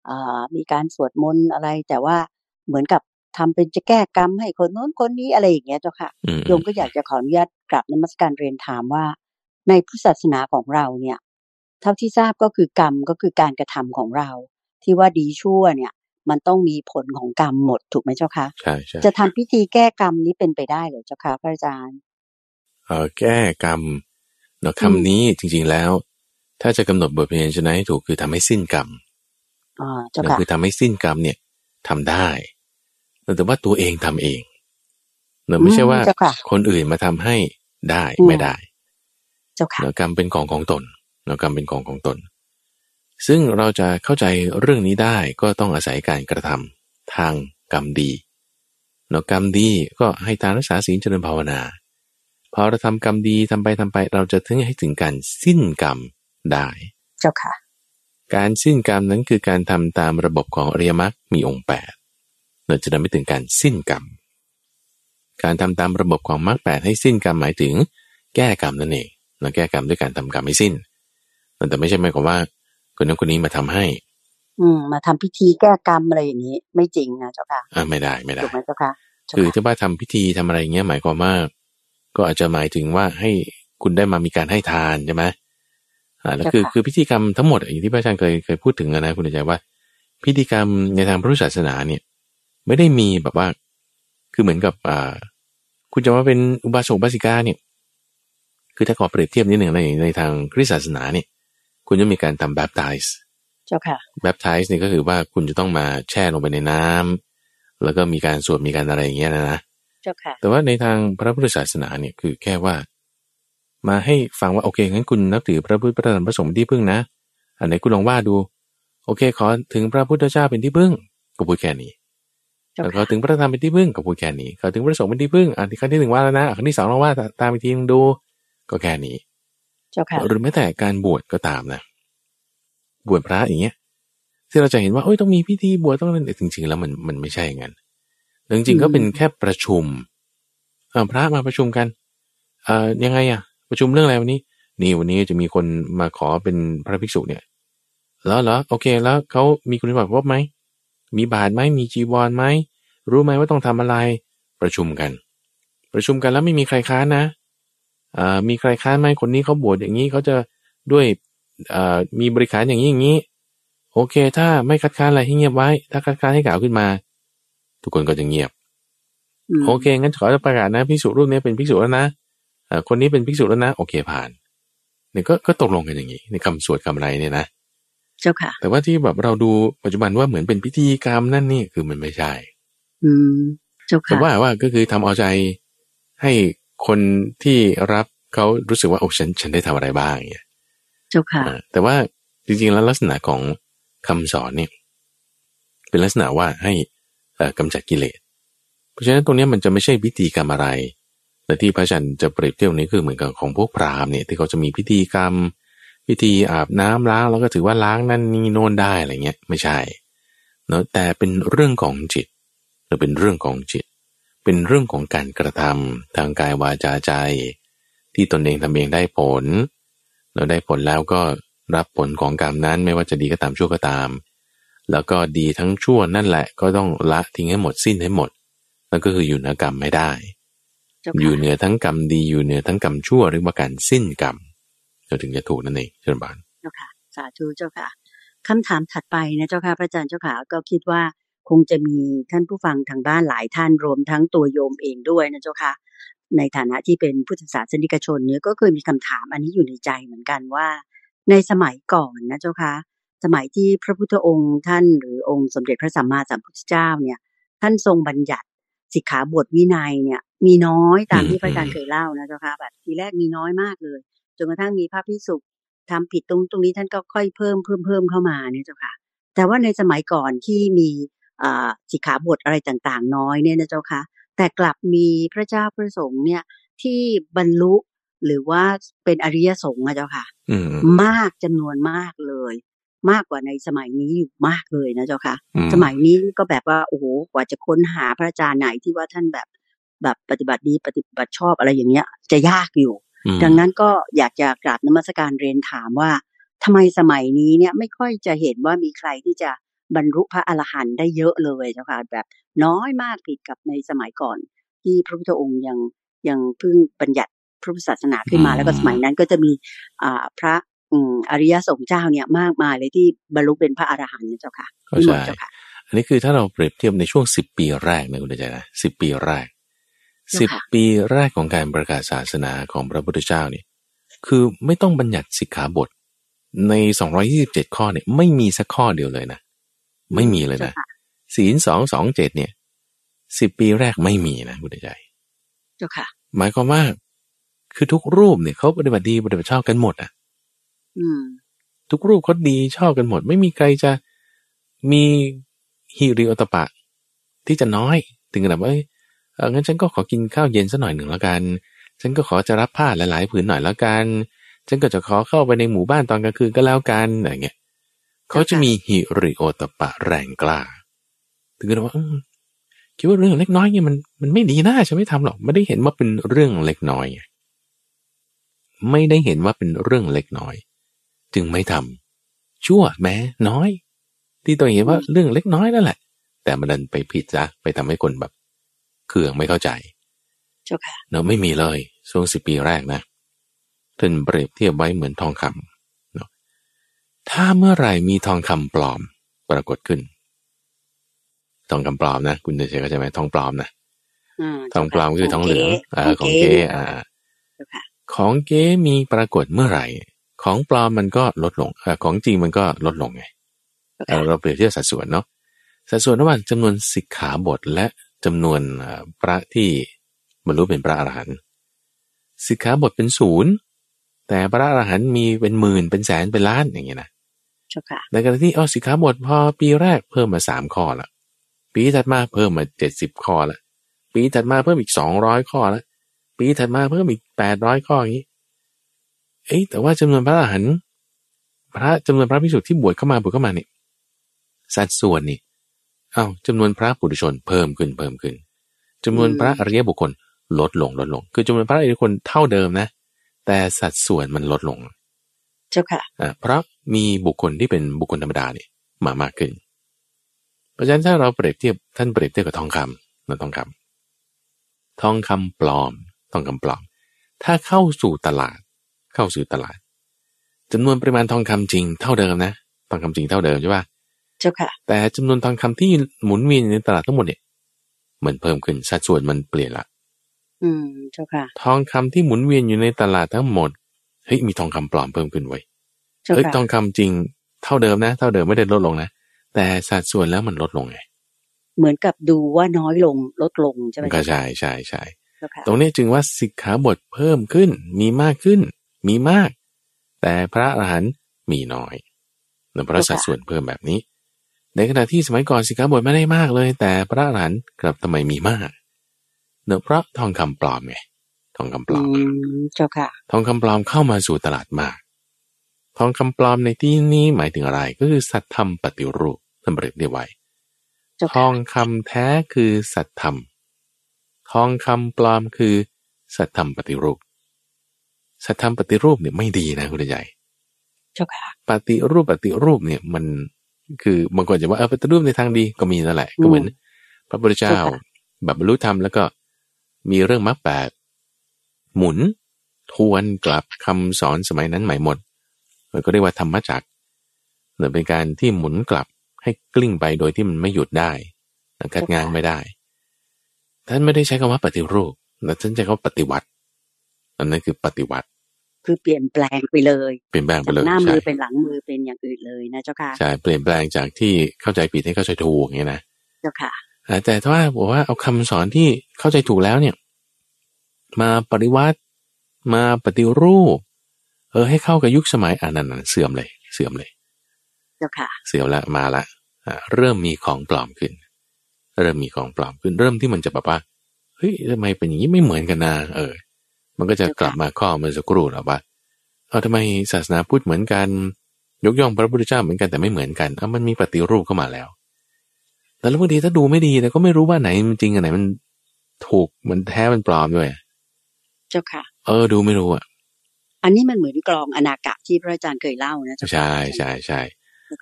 อ่ามีการสวดมนต์อะไร แต่ว่าเหมือนกับทำเป็นจะแก้กรรมให้คนโน้นคนนี้อะไรอย่างเงี้ยเจ้าค่ะโยมก็อยากจะขออนุญาตกราบนมัสการเรียนถามว่า ในพุทธศาสนาของเราเนี่ย เท่าที่ทราบก็คือกรรมก็คือการกระทำของเรา ที่ว่าดีชั่วเนี่ย มันต้องมีผลของกรรมหมดถูกไหมเจ้าคะใช่ใช่จะทำพิธีแก้กรรมนี้เป็นไปได้หรือเจ้าคะพระอาจารย์เออ แก้กรรมเนาะคำนี้จริง ๆแล้ว ถ้าจะกำหนดบทเพลงชนะให้ถูกคือทำให้สิ้นกรรมอ๋อเจ้าค่ะคือทำให้สิ้นกรรมเนี่ยทำได้แต่ว่าตัวเองทำเองเนาะไม่ใช่ว่าคนอื่นมาทำให้ได้ไม่ได้เจ้าค่ะกรรมเป็นของของตนเรากรรมเป็นของของตน ซึ่งเราจะเข้าใจเรื่องนี้ได้ก็ต้องอาศัยการกระทำทางกรรมดีเนาะกรรมดีก็ให้ทานรักษาศีลเจริญภาวนา พอเราทำกรรมดีทำไปทำไป เราจะถึงให้ถึงการสิ้นกรรมได้ เจ้าค่ะ การสิ้นกรรมนั้นคือการทำตามระบบของอริยมรรคมีองค์แปดเราจะทำให้ถึงการสิ้นกรรม การทำตามระบบของมรรคแปดให้สิ้นกรรมหมายถึง แก้กรรมนั่นเองเราแก้กรรมด้วยการทำกรรมให้สิ้น แต่ไม่ใช่หมายความว่าคนนั้นคนนี้มาทำให้ อืม มาทำพิธีแก้กรรมอะไรอย่างนี้ ไม่จริงนะเจ้าค่ะ อ่าไม่ได้ไม่ได้ถูกไหมเจ้าค่ะ คือถ้าว่าทำพิธีทำอะไรเงี้ยหมายความว่า ก็อาจจะหมายถึงว่าให้คุณได้มามีการให้ทานใช่ไหมอ่าแล้วคือคือพิธีกรรมทั้งหมดอย่างที่พระอาจารย์เคยเคยพูดถึงนะคุณใจว่า พิธีกรรมในทางพุทธศาสนาเนี่ย ไม่ได้มีแบบว่า คือเหมือนกับอ่าคุณจะว่าเป็นอุบาสกบาสิกาเนี่ย คือถ้าขอเปรียบเทียบนิดหนึ่งในในทางคริสตศาสนาเนี่ย คุณจะมีการทำแบบไทส์เจ้าค่ะแบบไทส์นี่ก็คือว่าคุณจะต้องมาแช่ลงไปในน้ำแล้วก็มีการสวดมีการอะไรอย่างเงี้ยนะนะ เจ้าค่ะ แต่ว่าในทางพระพุทธศาสนาเนี่ยคือแค่ว่า มาให้ฟังว่าโอเคงั้นคุณนับถือพระพุทธพระธรรมพระสงฆ์ที่พึ่งนะ อันไหนคุณลองว่าดู โอเค ขอถึงพระพุทธเจ้าเป็นที่พึ่งก็พูดแค่นี้แล้วก็ถึงพระธรรมเป็นที่พึ่งก็พูดแค่นี้ขอถึงพระสงฆ์เป็นที่พึ่งอันที่ขั้นที่หนึ่งว่าแล้วนะขั้นที่สองลองว่าตามอีกทีนึงดู ก็แค่นี้เจ้าค่ะหรือแม้แต่การบวชก็ตามนะบวชพระอย่างเงี้ยที่เราจะเห็นว่าโอ้ยต้องมีพิธีบวชต้องนั่นแต่จริงๆแล้วมันมันไม่ใช่อย่างนั้น จริงๆก็เป็นแค่ประชุมพระมาประชุมกันเอ่อยังไงอะประชุมเรื่องอะไรวันนี้ นี่วันนี้จะมีคนมาขอเป็นพระภิกษุเนี่ย แล้วเหรอโอเค แล้วเขามีคุณสมบัติครบไหมมีบาตรไหมมีจีวรไหมรู้ไหมว่าต้องทำอะไรประชุมกัน ประชุมกันแล้วไม่มีใครค้านนะมีใครค้านไหมคนนี้เขาบวชอย่างนี้เขาจะด้วยมีบริการอย่างนี้อย่างนี้ โอเค ถ้าไม่คัดค้านอะไรให้เงียบไว้ ถ้าคัดค้านให้กล่าวขึ้นมา ทุกคนก็จะเงียบ โอเค งั้นขอจะประกาศนะพิสุรูปนี้เป็นพิสุแล้วนะคนนี้เป็นพิสุแล้วนะ โอเคผ่านเนี่ยก็ก็ตกลงกันอย่างนี้ในคำสวดคำอะไรเนี่ยนะเจ้าค่ะ แต่ว่าที่แบบเราดูปัจจุบันว่าเหมือนเป็นพิธีกรรมนั่นนี่คือมันไม่ใช่ อืม เจ้าค่ะแต่ว่าว่าก็คือทำเอาใจให้คนที่รับเขารู้สึกว่าโอ้ฉันฉันได้ทำอะไรบ้างเนี่ยเจ้าค่ะ แต่ว่าจริงๆแล้วลักษณะของคำสอนเนี่ย เป็นลักษณะว่าให้ กำจัดกิเลส เพราะฉะนั้นตรงนี้มันจะไม่ใช่พิธีกรรมอะไร แต่ที่พระอาจารย์จะเปรียบเทียบนี้คือเหมือนกับของพวกพราหมณ์เนี่ยที่เขาจะมีพิธีกรรม พิธีอาบน้ำล้างแล้วก็ถือว่าล้างนั่นนี่โน่นได้อะไรเงี้ยไม่ใช่เนาะแต่เป็นเรื่องของจิตหรือเป็นเรื่องของจิต เป็นเรื่องของการกระทำทางกายวาจาใจ ที่ตนเองทำเองได้ผลเราได้ผลแล้วก็รับผลของกรรมนั้นไม่ว่าจะดีก็ตามชั่วก็ตาม แล้วก็ดีทั้งชั่วนั่นแหละก็ต้องละทิ้งให้หมดสิ้นให้หมดแล้วก็คืออยู่เหนือกรรมไม่ได้ อยู่เหนือทั้งกรรมดีอยู่เหนือทั้งกรรมชั่วเรียกว่าการสิ้นกรรมเราถึงจะถูกนั่นเองเชิญบานเจ้าค่ะ สาธุเจ้าค่ะคำถามถัดไปนะเจ้าค่ะพระอาจารย์เจ้าค่ะก็คิดว่าคงจะมีท่านผู้ฟังทางบ้านหลายท่านรวมทั้งตัวโยมเองด้วยนะเจ้าค่ะในฐานะที่เป็นพุทธศาสนิกชนเนี่ยก็เคยมีคำถามอันนี้อยู่ในใจเหมือนกันว่า ในสมัยก่อนนะเจ้าคะ สมัยที่พระพุทธองค์ท่านหรือองค์สมเด็จพระสัมมาสัมพุทธเจ้าเนี่ย ท่านทรงบัญญัติสิกขาบทวินัยเนี่ย มีน้อยตามที่พระอาจารย์เคยเล่านะเจ้าค่ะแบบทีแรกมีน้อยมากเลยจนกระทั่งมีพระพิสุทำผิดตรงตรงนี้ท่านก็ค่อยเพิ่มเพิ่มเพิ่มเข้ามาเนี่ยเจ้าค่ะ แต่ว่าในสมัยก่อนที่มีสิกขาบทอะไรต่างๆ น้อยเนี่ยนะเจ้าค่ะแต่กลับมีพระเจ้าพระสงฆ์เนี่ยที่บรรลุหรือว่าเป็นอริยสงฆ์อะเจ้าค่ะ มากจำนวนมากเลย มากกว่าในสมัยนี้อยู่มากเลยนะเจ้าค่ะ สมัยนี้ก็แบบว่าโอ้โหกว่าจะค้นหาพระอาจารย์ไหนที่ว่าท่านแบบแบบปฏิบัติดีปฏิบัติชอบอะไรอย่างเงี้ย จะยากอยู่ ดังนั้นก็อยากจะกราบนมัสการเรียนถามว่าทำไมสมัยนี้เนี่ยไม่ค่อยจะเห็นว่ามีใครที่จะบรรลุพระอรหันต์ได้เยอะเลยเจ้าค่ะแบบน้อยมากผิดกับในสมัยก่อน ที่พระพุทธองค์ยังยังเพิ่งบัญญัติพระพุทธศาสนาขึ้นมาแล้วก็สมัยนั้นก็จะมีอ่าพระ อริยสงฆ์เจ้าเนี่ยมากมายเลยที่บรรลุเป็นพระอรหันต์เจ้าค่ะที่หมดเจ้าค่ะ อันนี้คือถ้าเราเปรียบเทียบในช่วงสิบปีแรกนะคุณใจนะสิบปีแรกสิบปีแรกของการประกาศศาสนาของพระพุทธเจ้านี่คือไม่ต้องบัญญัติสิกขาบท ในสองรอยี่สิบเจ็ดข้อเนี่ยไม่มีสักข้อเดียวเลยนะ ไม่มีเลยนะศีลสองสองเจ็ดเนี่ยสิบปีแรกไม่มีนะคุณใจจ้าค่ะ หมายความว่าคือทุกรูปเนี่ยเขาปฏิบัติดีปฏิบัติชอบกันหมดอะ ทุกรูปเขาดีชอบกันหมด ไม่มีใครจะมีฮิริโอตปะ ที่จะน้อยถึงขนาดว่าเอ้ยงั้นฉันก็ขอกินข้าวเย็นสักหน่อยหนึ่งแล้วกัน ฉันก็ขอจะรับผ้าหลายๆผืนหน่อยแล้วกัน ฉันก็จะขอเข้าไปในหมู่บ้านตอนกลางคืนก็แล้วกันอะไรเงี้ยเขาจะมีฮิริโอตปะแรงกล้า ถึงขนาดว่าคิดว่าเรื่องเล็กน้อยเนี่ยมันมันไม่ดีนะฉันไม่ทำหรอกไม่ได้เห็นว่าเป็นเรื่องเล็กน้อย ไม่ได้เห็นว่าเป็นเรื่องเล็กน้อย จึงไม่ทำชั่วแม้น้อย ที่ตัวเห็นว่าเรื่องเล็กน้อยนั่นแหละ แต่มันดันไปผิดจ้ะไปทำให้คนแบบเคืองไม่เข้าใจเจ้าค่ะเนาะไม่มีเลยช่วงสิบปีแรกนะท่านเปรียบเทียบไว้เหมือนทองคำเนาะถ้าเมื่อไหร่มีทองคำปลอมปรากฏขึ้น ทองคำปลอมนะ คุณเดชเข้าใจไหมทองปลอมนะทองปลอมคือทองเหลืองอ่าของเก๊อ่าของเก๊มีปรากฏเมื่อไหร่ ของปลอมมันก็ลดลงอของจริงมันก็ลดลงไงเราเปรียบเทียบสัดส่วนเนาะสัดส่วนระหว่างจำนวนสิกขาบทและจำนวนพระที่บรรลุเป็นพระอรหันต์สิกขาบทเป็นศูนย์แต่พระอรหันต์มีเป็นหมื่นเป็นแสนเป็นล้านอย่างเงี้ยนะในกรณีที่เอาสิกขาบทพอปีแรกเพิ่มมาสามข้อละปีถัดมาเพิ่มมาเจ็ดสิบข้อละปีถัดมาเพิ่มอีกสองร้อยข้อละปีถัดมาเพิ่มอีกแปดร้อยข้ออย่างนี้ เอ้แต่ว่าจำนวนพระอรหันต์พระจำนวนพระพิสุทธิ์ที่บวชเข้ามาบวชเข้ามาเนี่ยสัดส่วนนี่เอา้าจำนวนพระปุถุชนเพิ่มขึ้นเพิ่มขึ้นจำนวนพระอริยบุคคลลดลงลดลง คือจำนวนพระอริยบุคคลเท่าเดิมนะ แต่สัดส่วนมันลดลง เจ้าค่ะอ่าเพราะมีบุคคลที่เป็นบุคคลธรรมดาเนี่ยมามากขึ้นราะฉะนั้นถ้าเราเปรียบเทียบท่านเปรียบเทียบกับทองคำนะทองคำทองคำปลอม ทองคำปลอม ถ้าเข้าสู่ตลาด เข้าสู่ตลาดจำนวนปริมาณทองคำจริงเท่าเดิมนะทองคำจริงเท่าเดิมใช่ปะเจ้าค่ะ แต่จำนวนทองคำที่หมุนเวียนในตลาดทั้งหมดเนี่ยมันเพิ่มขึ้นสัดส่วนมันเปลี่ยนละอืมเจ้าค่ะ ทองคำที่หมุนเวียนอยู่ในตลาดทั้งหมดเฮ้ยมีทองคำปลอมเพิ่มขึ้นไว้เฮ้ยทองคำจริงเท่าเดิมนะ เท่าเดิมไม่ได้ลดลงนะแต่สัดส่วนแล้วมันลดลงไงเหมือนกับดูว่าน้อยลงลดลงใช่ไหมก็ใช่ใช่ใช่ตรงนี้จึงว่าสิกขาบทเพิ่มขึ้นมีมากขึ้น มีมาก แต่พระอรหันต์มีน้อยเนื่องเพราะสัดส่วนเพิ่มแบบนี้ ในขณะที่สมัยก่อนสิกขาบทไม่ได้มากเลย แต่พระอรหันต์กลับทำไมมีมากเนื่องเพราะทองคำปลอมไงทองคำปลอือมมเจ้าค่ะ ทองคำปลอมเข้ามาสู่ตลาดมาก ทองคำปลอมในที่นี้หมายถึงอะไร ก็คือสัตธรรมปฏิรูปท่านเรียกได้ไว้เจ้าทค่ะองคำแท้คือสัตธรรม ทองคำปลอมคือสัตธรรมปฏิรูป สัตธรรมปฏิรูปเนี่ยไม่ดีนะคุณใหญ่เจ้าค่ะปฏิรูปปฏิรูปเนี่ยมันคือบางคนจะว่าเออปฏิรูปในทางดีก็มีนั่นแหละก็เหมือน พระพุทธเจ้าเจ้าค่ะแบบบรรลุธรรมแล้วก็มีเรื่องมรรคแปดหมุน ทวนกลับคำสอนสมัยนั้นใหม่หมดมันก็เรียกว่าธรรมจักรเหมือนเป็นการที่หมุนกลับให้กลิ้งไปโดยที่มันไม่หยุดได้คัดงานไม่ได้ ท่านไม่ได้ใช้คำว่าปฏิรูปแต่ท่านใช้คำว่าปฏิวัติอันนั้นคือปฏิวัติ คือเปลี่ยนแปลงไปเลยเปลี่ยนแปลงไปจากเลยหน้ามืใช่อเป็นหลังมือเป็นอย่างอื่นเลยนะเจ้าค่ะใช่เปลี่ยนแปลงจากที่เข้าใจผิดให้เข้าใจถูกอย่างเงี้ยนะเจ้าค่ะอ่าแต่ถ้าว่าบอกว่าเอาคำสอนที่เข้าใจถูกแล้วเนี่ย มาปริวัติมาปฏิรูป เออให้เข้ากับยุคสมัยอ่านั่นนเสื่อมเลย เสื่อมเลย เจ้าค่ะ เสื่อมละมาละอ่าเริ่มมีของปลอมขึ้น เริ่มมีของปลอมขึ้น เริ่มที่มันจะแบบว่าเฮ้ยทำไมเป็นอย่างนี้ไม่เหมือนกันนะเออ มันก็จะกลับมาข้อเมื่อสักครู่แล้วว่าเอาทำไมศาสนาพุทธเหมือนกัน ยกย่องพระพุทธเจ้าเหมือนกันแต่ไม่เหมือนกันอะมันมีปฏิรูปเข้ามาแล้ว แต่แล้วบางทีถ้าดูไม่ดีแต่ก็ไม่รู้ว่าไหนมันจริงอันไหนมันถูกมันแท้มันปลอมด้วย เจ้าค่ะ เออดูไม่รู้อะ อันนี้มันเหมือนกลองอนากะที่พระอาจารย์เคยเล่านะเจ้าค่ะใช่ใช่ใช่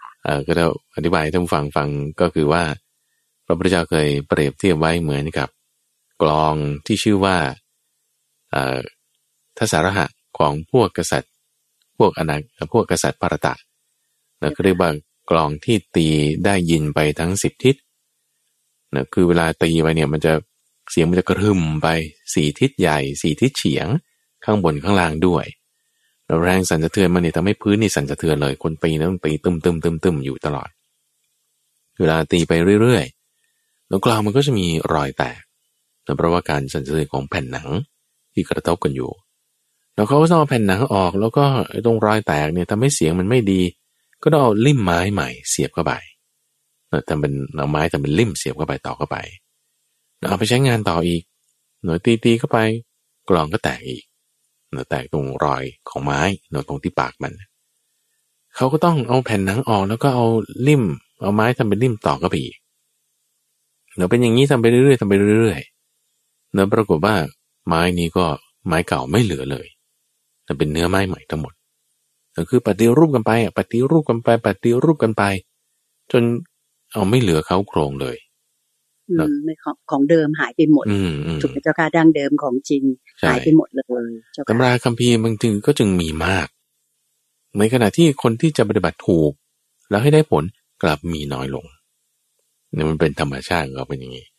ค่ะเออก็จะอธิบายให้ท่านผู้ฟังฟังก็คือว่า พระพุทธเจ้าเคยเปรียบเทียบไว้เหมือนกับ กลองที่ชื่อว่าเอ่อ ทสารหะของพวกกษัตริย์ พวกอนาพวกกษัตริย์ปารตะนะก็เรียกว่ากลองที่ตีได้ยินไปทั้งสิบทิศนะคือเวลาตีไปเนี่ยมันจะเสียงมันจะกระหึ่มไปสี่ทิศใหญ่สี่ทิศเฉียง ข้างบนข้างล่างด้วยแล้วแรงสั่นสะเทือนมันเนี่ยทำให้พื้นนี่สั่นสะเทือนเลยคนตีนั้นตีตึมตึมตึมตึมอยู่ตลอด เวลาตีไปเรื่อยๆแล้วกลางมันก็จะมีรอยแตกแต่เพราะว่าการสั่นสะเทือนของแผ่นหนัง ที่กระทบกันอยู่ แล้วเขาก็ต้องเอาแผ่นหนังออกแล้วก็ตรงรอยแตกเนี่ยทำให้เสียงมันไม่ดี ก็ต้องเอาลิ่มไม้ใหม่เสียบเข้าไปทำเป็นเอาไม้ทำเป็นลิ่มเสียบเข้าไปต่อเข้าไปเอาไปใช้งานต่ออีก หน่อยตีตีเข้าไป กลองก็แตกอีกหน่อยแตกตรงรอยของไม้หน่อยตรงที่ปากมันเขาก็ต้องเอาแผ่นหนังออกแล้วก็เอาลิ่ม เอาไม้ทำเป็นลิ่มต่อเข้าไปอีกเดี๋ยวเป็นอย่างนี้ทำไปเรื่อยๆทำไปเรื่อยๆแล้วปรากฏว่า ไม้นี้ก็ไม้เก่าไม่เหลือเลยแต่เป็นเนื้อไม้ใหม่ทั้งหมดก็คือปฏิรูปกันไปอะปฏิรูปกันไปปฏิรูปกันไป จนเอาไม่เหลือเขาโครงเลยอืมไม่ของของเดิมหายไปหมดอืมอืมถูกไหมเจ้าค่ะดั้งเดิมของจริงใช่หายไปหมดเลยเจ้าตำค่ะราคัมภีร์บางทีก็จึงมีมาก ในขณะที่คนที่จะปฏิบัติถูก แล้วให้ได้ผลกลับมีน้อยลงเนี่ยมันเป็นธรรมชาติของเขาเป็นอย่างนี้เจ้า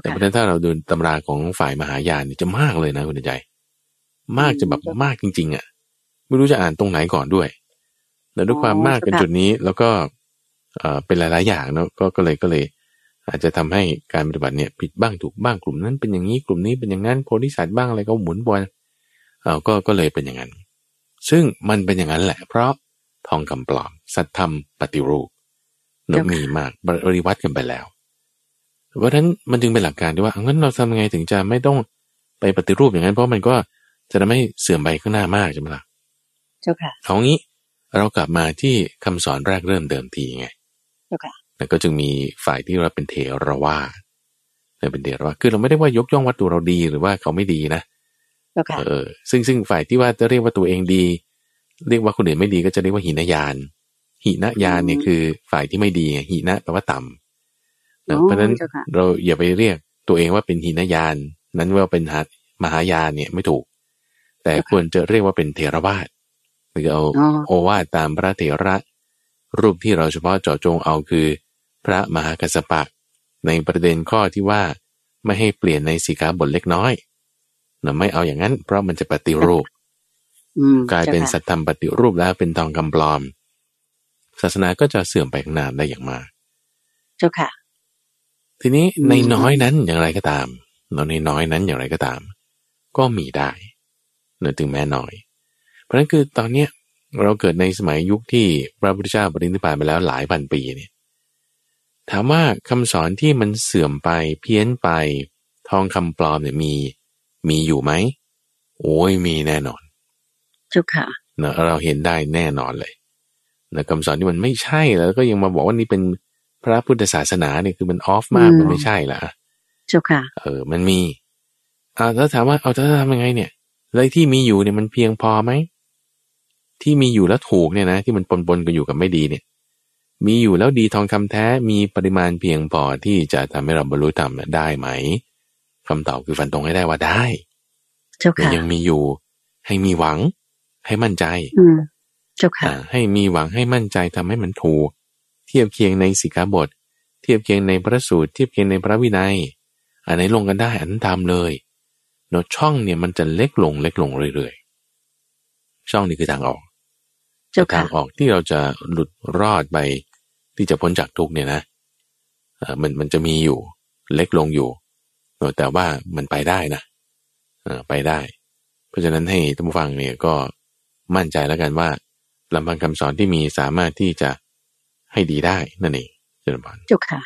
แต่ค่ะเพราะฉะนั้นถ้าเราดูตำราของฝ่ายมหายานนี่จะมากเลยนะคุณใจ มากจะแบบมากจริง ๆ อะ ไม่รู้จะอ่านตรงไหนก่อนด้วยแต่ด้วยความมากเป็นจุดนี้ แล้วก็เอ่อเป็นหลาย ๆ อย่างเนาะก็ก็เลยก็เลย อาจจะทำให้การปฏิบัติเนี่ยผิดบ้างถูกบ้างกลุ่มนั้นเป็นอย่างนี้กลุ่มนี้เป็นอย่างนั้นโพธิสัตว์บ้างอะไรก็หมุนวนเออก็ก็เลยเป็นอย่างนั้น ซึ่งมันเป็นอย่างนั้นแหละ เพราะทองคำปลอม สัตธรรมปฏิรูปเนอะมีมากบริวัติกันไปแล้ว เพราะฉะนั้นมันจึงเป็นหลักการที่ว่าเอางั้นเราทำยังไงถึงจะไม่ต้องไปปฏิรูปอย่างนั้น เพราะมันก็จะทำให้เสื่อมไปข้างหน้ามากใช่ไหมล่ะเจ้าค่ะเอางี้เรากลับมาที่คำสอนแรกเริ่มเดิมทีไงเจ้าค่ะแล้วก็จึงมีฝ่ายที่เราเป็นเทรวาสเนี่ยเป็นเทรวาสคือเราไม่ได้ว่ายกย่องวัตถุเราดีหรือว่าเขาไม่ดีนะเจ้าค่ะเออซึ่งซึ่งฝ่ายที่ว่าจะเรียกว่าตัวเองดี เรียกว่าคนอื่นไม่ดีก็จะเรียกว่าหินยานหินยานเนี่ยคือฝ่ายที่ไม่ดีไงหินะแปลว่าต่ำนะ เพราะฉะนั้นเจ้าค่ะเราอย่าไปเรียกตัวเองว่าเป็นหินยาน นั้นว่าเป็นหัดมหายานเนี่ยไม่ถูก แต่ควรจะเรียกว่าเป็นเทรวาสหรือเอาอ๋อโอวาทตามพระเถระ รูปที่เราเฉพาะเจาะจงเอาคือ พระมหากัสสปะ ในประเด็นข้อที่ว่าไม่ให้เปลี่ยนในสีขาบทเล็กน้อยนะไม่เอาอย่างนั้น เพราะมันจะปฏิรูปอืมกลายเป็นจ้ค่ะสัตธรรมปฏิรูปแล้วเป็นทองคำปลอม ศาสนาก็จะเสื่อมไปข้างหน้าได้อย่างมาก เจ้าค่ะ ทีนี้อืมในน้อยนั้นอย่างไรก็ตามเนาะในน้อยนั้นอย่างไรก็ตาม ก็มีได้เนื่อถึงแม้น้อย เพราะฉะนั้นคือตอนเนี้ยเราเกิดในสมัยยุคที่พระพุทธเจ้าปรินิพพานไปแล้วหลายพันปีเนี่ยถามว่าคำสอนที่มันเสื่อมไปเพี้ยนไปทองคำปลอมเนี่ยมีมีอยู่ไหมโอ้ยมีแน่นอนเจ้าค่ะเนะเราเห็นได้แน่นอนเลยนะคำสอนที่มันไม่ใช่แล้วก็ยังมาบอกว่านี่เป็น พระพุทธศาสนาเนี่ยคือมันออฟมากอืมมันไม่ใช่ละเจ้าค่ะ เออ มันมีอ่าแล้วถามว่าเอาจะทำยังไงเนี่ยเลยที่มีอยู่เนี่ยมันเพียงพอไหมที่มีอยู่แล้วถูกเนี่ยนะ ที่มันปนปนๆกันอยู่กับไม่ดีเนี่ย มีอยู่แล้วดีทองคำแท้มีปริมาณเพียงพอที่จะทำให้เราบรรลุธรรมได้ไหมคำตอบคือฟันตรงให้ได้ว่าได้เจ้าแต่ค่ะยังมีอยู่ ให้มีหวัง ให้มั่นใจ อืมเจ้าค่ะอ่าให้มีหวังให้มั่นใจทำให้มันถูก เทียบเคียงในสิกขาบท เทียบเคียงในพระสูตร เทียบเคียงในพระวินัย อันไหนลงกันได้อันนั้นทำเลยเนาะช่องเนี่ยมันจะเล็กลงเล็กลงเรื่อยๆ ช่องนี้คือทางออกเจ้าทาค่ะงออกที่เราจะหลุดรอดไปที่จะพ้นจากทุกข์เนี่ยนะเอ่อมันมันจะมีอยู่เล็กลงอยู่เนอะแต่ว่ามันไปได้นะเออไปได้ เพราะฉะนั้นให้ท่านผู้ฟังเนี่ยก็มั่นใจแล้วกันว่าลำพังคำสอนที่มีสามารถที่จะ ให้ดีได้นั่นเองเจริญพรเจ้าค่ะ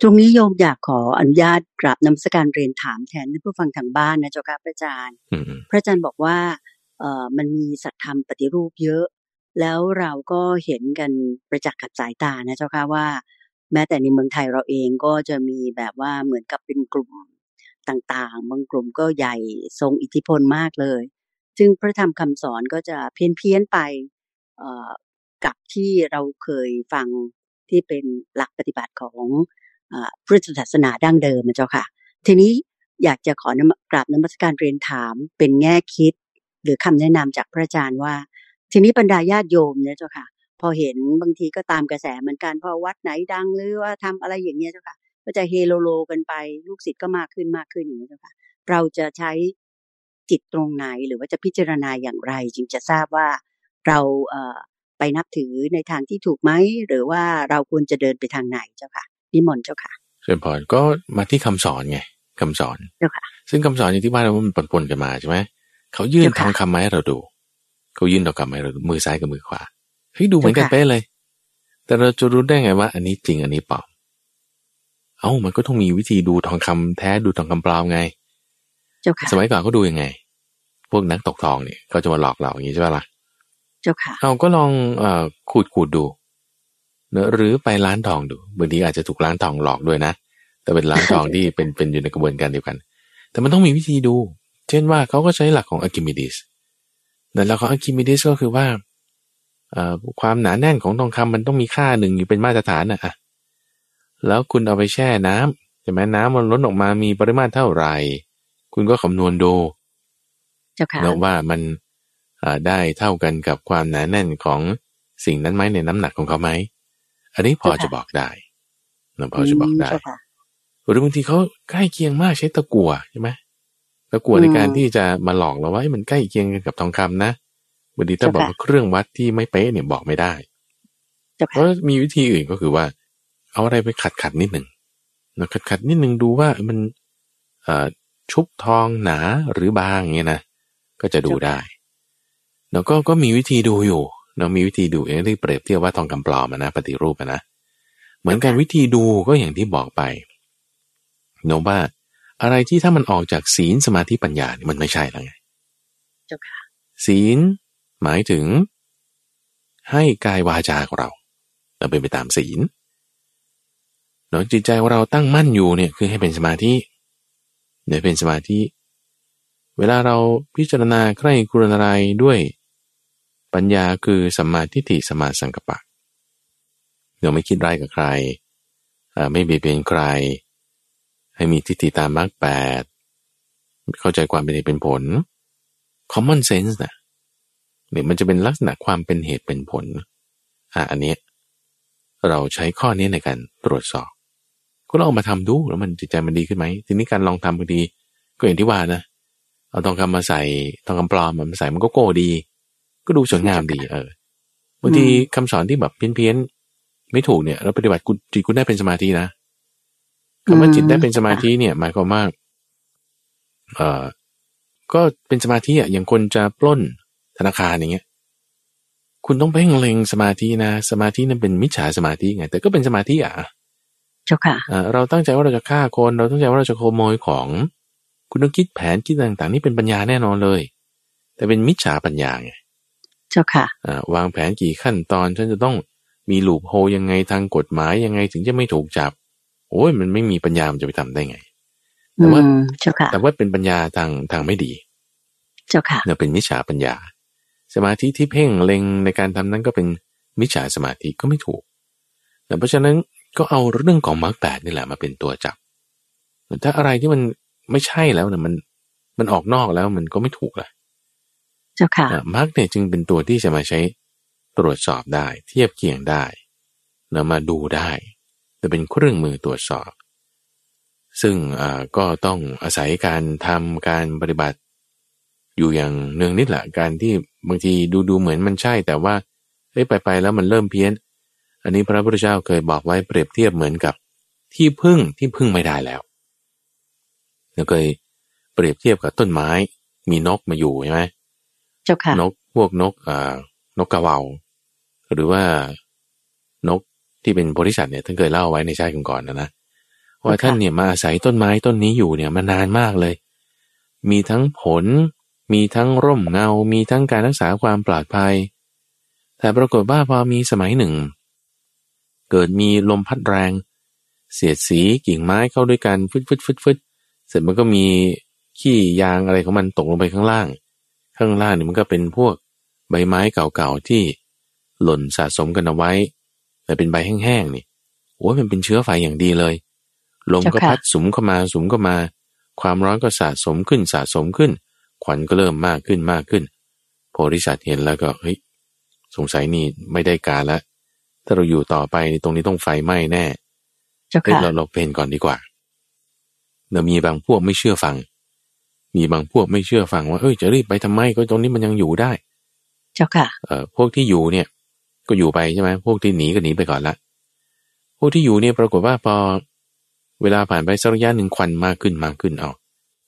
ตรงนี้โยมอยากขออนุญาตกราบนมัสการเรียนถามแทนท่านผู้ฟังทางบ้านนะเจ้าค่ะพระอาจารย์อืมพระอาจารย์บอกว่าเอ่อมันมีสัตธรรมปฏิรูปเยอะ แล้วเราก็เห็นกันประจักษ์กับสายตานะเจ้าค่ะว่า แม้แต่ในเมืองไทยเราเองก็จะมีแบบว่าเหมือนกับเป็นกลุ่มต่างๆ บางกลุ่มก็ใหญ่ทรงอิทธิพลมากเลย ซึ่งพระธรรมคำสอนก็จะเพี้ยนเพี้ยนๆไปเอ่อ กับที่เราเคยฟังที่เป็นหลักปฏิบัติของอพุทธศาสนาดั้งเดิมนะเจ้าค่ะ ทีนี้อยากจะขอนกราบนมัสการเรียนถามเป็นแง่คิด หรือคำแนะนำจากพระอาจารย์ว่า ทีนี้บรรดาญาติโยมเนี่ยเจ้าค่ะ พอเห็นบางทีก็ตามกระแสเหมือนกันพอวัดไหนดังหรือว่าทำอะไรอย่างเงี้ยเจ้าค่ะ ก็จะเฮโลโลกันไปลูกศิษย์ก็มากขึ้นมากขึ้นอย่างเนี้ยเจ้าค่ะ เราจะใช้จิตตรงไหนหรือว่าจะพิจารณาอย่างไร จึงจะทราบว่าเราเอ ไปนับถือในทางที่ถูกไหม หรือว่าเราควรจะเดินไปทางไหนเจ้าค่ะนิมนต์เจ้าค่ะเจริญพรก็มาที่คำสอนไงคำสอนเจ้าค่ะ ซึ่งคำสอนอย่างที่ว่าเรามันปนๆกันมาใช่ไหมเขายื่นเจ้าทค่ะองคำมาให้เราดูเขายื่นทองคำมาให้เราดูมือซ้ายกับมือขวาเฮ้ยดูเหมือนกันเจ้าค่ะเป๊ะเลย แต่เราจะรู้ได้ไงว่า อันนี้จริงอันนี้ปลอมเอ้ามันก็ต้องมีวิธีดูทองคำแท้ดูทองคำปลอมไงเจ้าค่ะสมัยก่อนเขาดูยังไง พวกนักตกทองเนี่ยเขาจะมาหลอกเราอย่างนี้ใช่ไหมล่ะ เจ้าค่ะ เอาก็ลองเอ่อขูดขูดดูเนอะหรือไปร้านทองดูบางทีอาจจะถูกร้านทองหลอกด้วยนะ แต่เป็นร้านทองที่เป็นเป็นอยู่ในกระบวนการเดียวกัน แต่มันต้องมีวิธีดู เช่นว่าเขาก็ใช้หลักของอะคิมิดิสแต่หลักของอะคิมิดิสก็คือว่าเอ่อความหนาแน่นของทองคำมันต้องมีค่าหนึ่งอยู่เป็นมาตรฐานนะอะแล้วคุณเอาไปแช่น้ำใช่ไหมน้ำมันล้นออกมามีปริมาตรเท่าไหร่ คุณก็คำนวณดูเจ้าค่ะแล้วว่ามันอ่า ได้เท่ากันกับความหนาแน่นของสิ่งนั้นไหมในน้ำหนักของเขาไหมอันนี้พอเจ้าค่ะจะบอกได้เราพอจะบอกได้เจ้าค่ะหรือบางทีเขาใกล้เคียงมากใช้ตะกั่วใช่ไหมตะกั่วอืมในการที่จะมาหลอกเราว่าเอ้ยมันใกล้เคียงกันกับทองคำนะบางทีถ้าเจ้าบอกค่ะว่าเครื่องวัดที่ไม่เป๊ะเนี่ยบอกไม่ได้เจ้าเพค่ะราะมีวิธีอื่นก็คือว่า เอาอะไรไปขัดขัดๆนิดหนึ่งนะขัดขัดๆนิดหนึ่งดูว่ามันเอ่อชุบทองหนาหรือบางอย่างเงี้ยนะก็จะดูได้ แล้วก็ก็มีวิธีดูอยู่เนาะมีวิธีดูอย่างที่เปรียบเทียบว่าทองคำปลอมอะนะปฏิรูปอะนะ เหมือนกันวิธีดูก็อย่างที่บอกไปเนาะว่าอะไรที่ถ้ามันออกจากศีลสมาธิปัญญาเนี่ยมันไม่ใช่แล้วไงเจ้าค่ะศีลหมายถึง ให้กายวาจาของเรา เราเป็นไปตามศีลเนาะจิตใจของเราตั้งมั่นอยู่เนี่ยคือให้เป็นสมาธิเนี่ยเป็นสมาธิ เวลาเราพิจารณาใคร่ครวญอะไรด้วย ปัญญาคือสัมมาทิฏฐิสัมมาสังกัปปะเราไม่คิดร้ายกับใคร ไม่เบียดเบียนใคร ให้มีทิฏฐิตามมรรคแปดเข้าใจความเป็นเหตุเป็นผล common sense นะเนี่ยมันจะเป็นลักษณะความเป็นเหตุเป็นผลอะอันนี้เราใช้ข้อนี้ในการตรวจสอบ ก็ลองเอามาทำดูแล้วมันจิตใจมันดีขึ้นไหมทีนี้การลองทำบางทีก็อย่างที่ว่านะ เอาทองคำมาใส่ทองคำปลอมมาใส่มันก็โก้ดี ก็ดูสวยงามดีเออบางทีคำสอนที่แบบเพี้ยนๆไม่ถูกเนี่ย เราปฏิบัติคุณจิตคุณได้เป็นสมาธินะคำว่าจิตได้เป็นสมาธิเนี่ย หมายความว่าเอ่อก็เป็นสมาธิอะอย่างคนจะปล้นธนาคารอย่างเงี้ย คุณต้องเพ่งเล็งสมาธินะ สมาธินั้นเป็นมิจฉาสมาธิไง แต่ก็เป็นสมาธิอะเจ้าค่ะอ่าเราตั้งใจว่าเราจะฆ่าคน เราตั้งใจว่าเราจะขโมยของ คุณต้องคิดแผนคิดต่างๆ นี่เป็นปัญญาแน่นอนเลย แต่เป็นมิจฉาปัญญาไง เจ้าค่ะอ่าวางแผนกี่ขั้นตอนฉันจะต้องมีลูปโฮยังไงทางกฎหมายยังไงถึงจะไม่ถูกจับ โอ้ยมันไม่มีปัญญามันจะไปทำได้ไงแต่ว่าอืมเจ้าค่ะแต่ว่าเป็นปัญญาทางทางไม่ดี เจ้าค่ะเนี่ยเป็นมิจฉาปัญญา สมาธิที่เพ่งเล็งในการทำนั้นก็เป็นมิจฉาสมาธิก็ไม่ถูกแต่เพราะฉะนั้นก็เอาเรื่องของมรรคแปดนี่แหละมาเป็นตัวจับถ้าอะไรที่มันไม่ใช่แล้วเนี่ยมันมันออกนอกแล้วมันก็ไม่ถูกละ เจ้าค่ะะมรรคเนี่ยจึงเป็นตัวที่จะมาใช้ตรวจสอบได้ เทียบเคียงได้นำมาดูได้ จะเป็นเครื่องมือตรวจสอบ ซึ่งก็ต้องอาศัยการทำการปฏิบัติ อยู่อย่างเนืองนิดแหละการที่บางทีดูดูเหมือนมันใช่ แต่ว่าเฮ้ยไปไปแล้วมันเริ่มเพี้ยน อันนี้พระพุทธเจ้าเคยบอกไว้เปรียบเทียบเหมือนกับที่พึ่งที่พึ่งไม่ได้แล้วเราเคยเปรียบเทียบกับต้นไม้ มีนกมาอยู่ใช่ไหม เจ้าค่ะนกพวกนกอ่านกกระเหว่าหรือว่านกที่เป็นโพธิสัตว์เนี่ยท่านเคยเล่าไว้ในชาติก่อนๆนะนะว่าค่ะท่านเนี่ยมาอาศัยต้นไม้ต้นนี้อยู่เนี่ยมานานมากเลย มีทั้งผล มีทั้งร่มเงา มีทั้งการรักษาความปลอดภัย แต่ปรากฏว่าพอมีสมัยหนึ่ง เกิดมีลมพัดแรง เสียดสีกิ่งไม้เข้าด้วยกันฟึดฟึดฟึดฟึดเสร็จมันก็มีขี้ยางอะไรของมันตกลงไปข้างล่าง ข้างล่างนี่มันก็เป็นพวกใบไม้เก่าๆที่หล่นสะสมกันเอาไว้ แต่เป็นใบแห้งๆนี่โอ้ยมันเป็นเชื้อไฟอย่างดีเลย ลมก็พัดสุมเข้ามาสุมเข้ามา ความร้อนก็สะสมขึ้นสะสมขึ้นควันก็เริ่มมากขึ้นมากขึ้น โพธิสัตว์เห็นแล้วก็เฮ้ยสงสัยนี่ไม่ได้การละ ถ้าเราอยู่ต่อไปตรงนี้ต้องไฟไหม้แน่เฮ้ยเราเราเพนก่อนดีกว่าเรามีบางพวกไม่เชื่อฟัง มีบางพวกไม่เชื่อฟังว่าเอ้ยจะรีบไปทำไมก็ตรงนี้มันยังอยู่ได้ เจ้าค่ะ เอ่อพวกที่อยู่เนี่ย ก็อยู่ไปใช่ไหมพวกที่หนีก็หนีไปก่อนละพวกที่อยู่เนี่ยปรากฏว่าพอ เวลาผ่านไปสักระยะหนึ่งควันมากขึ้นมากขึ้นเอา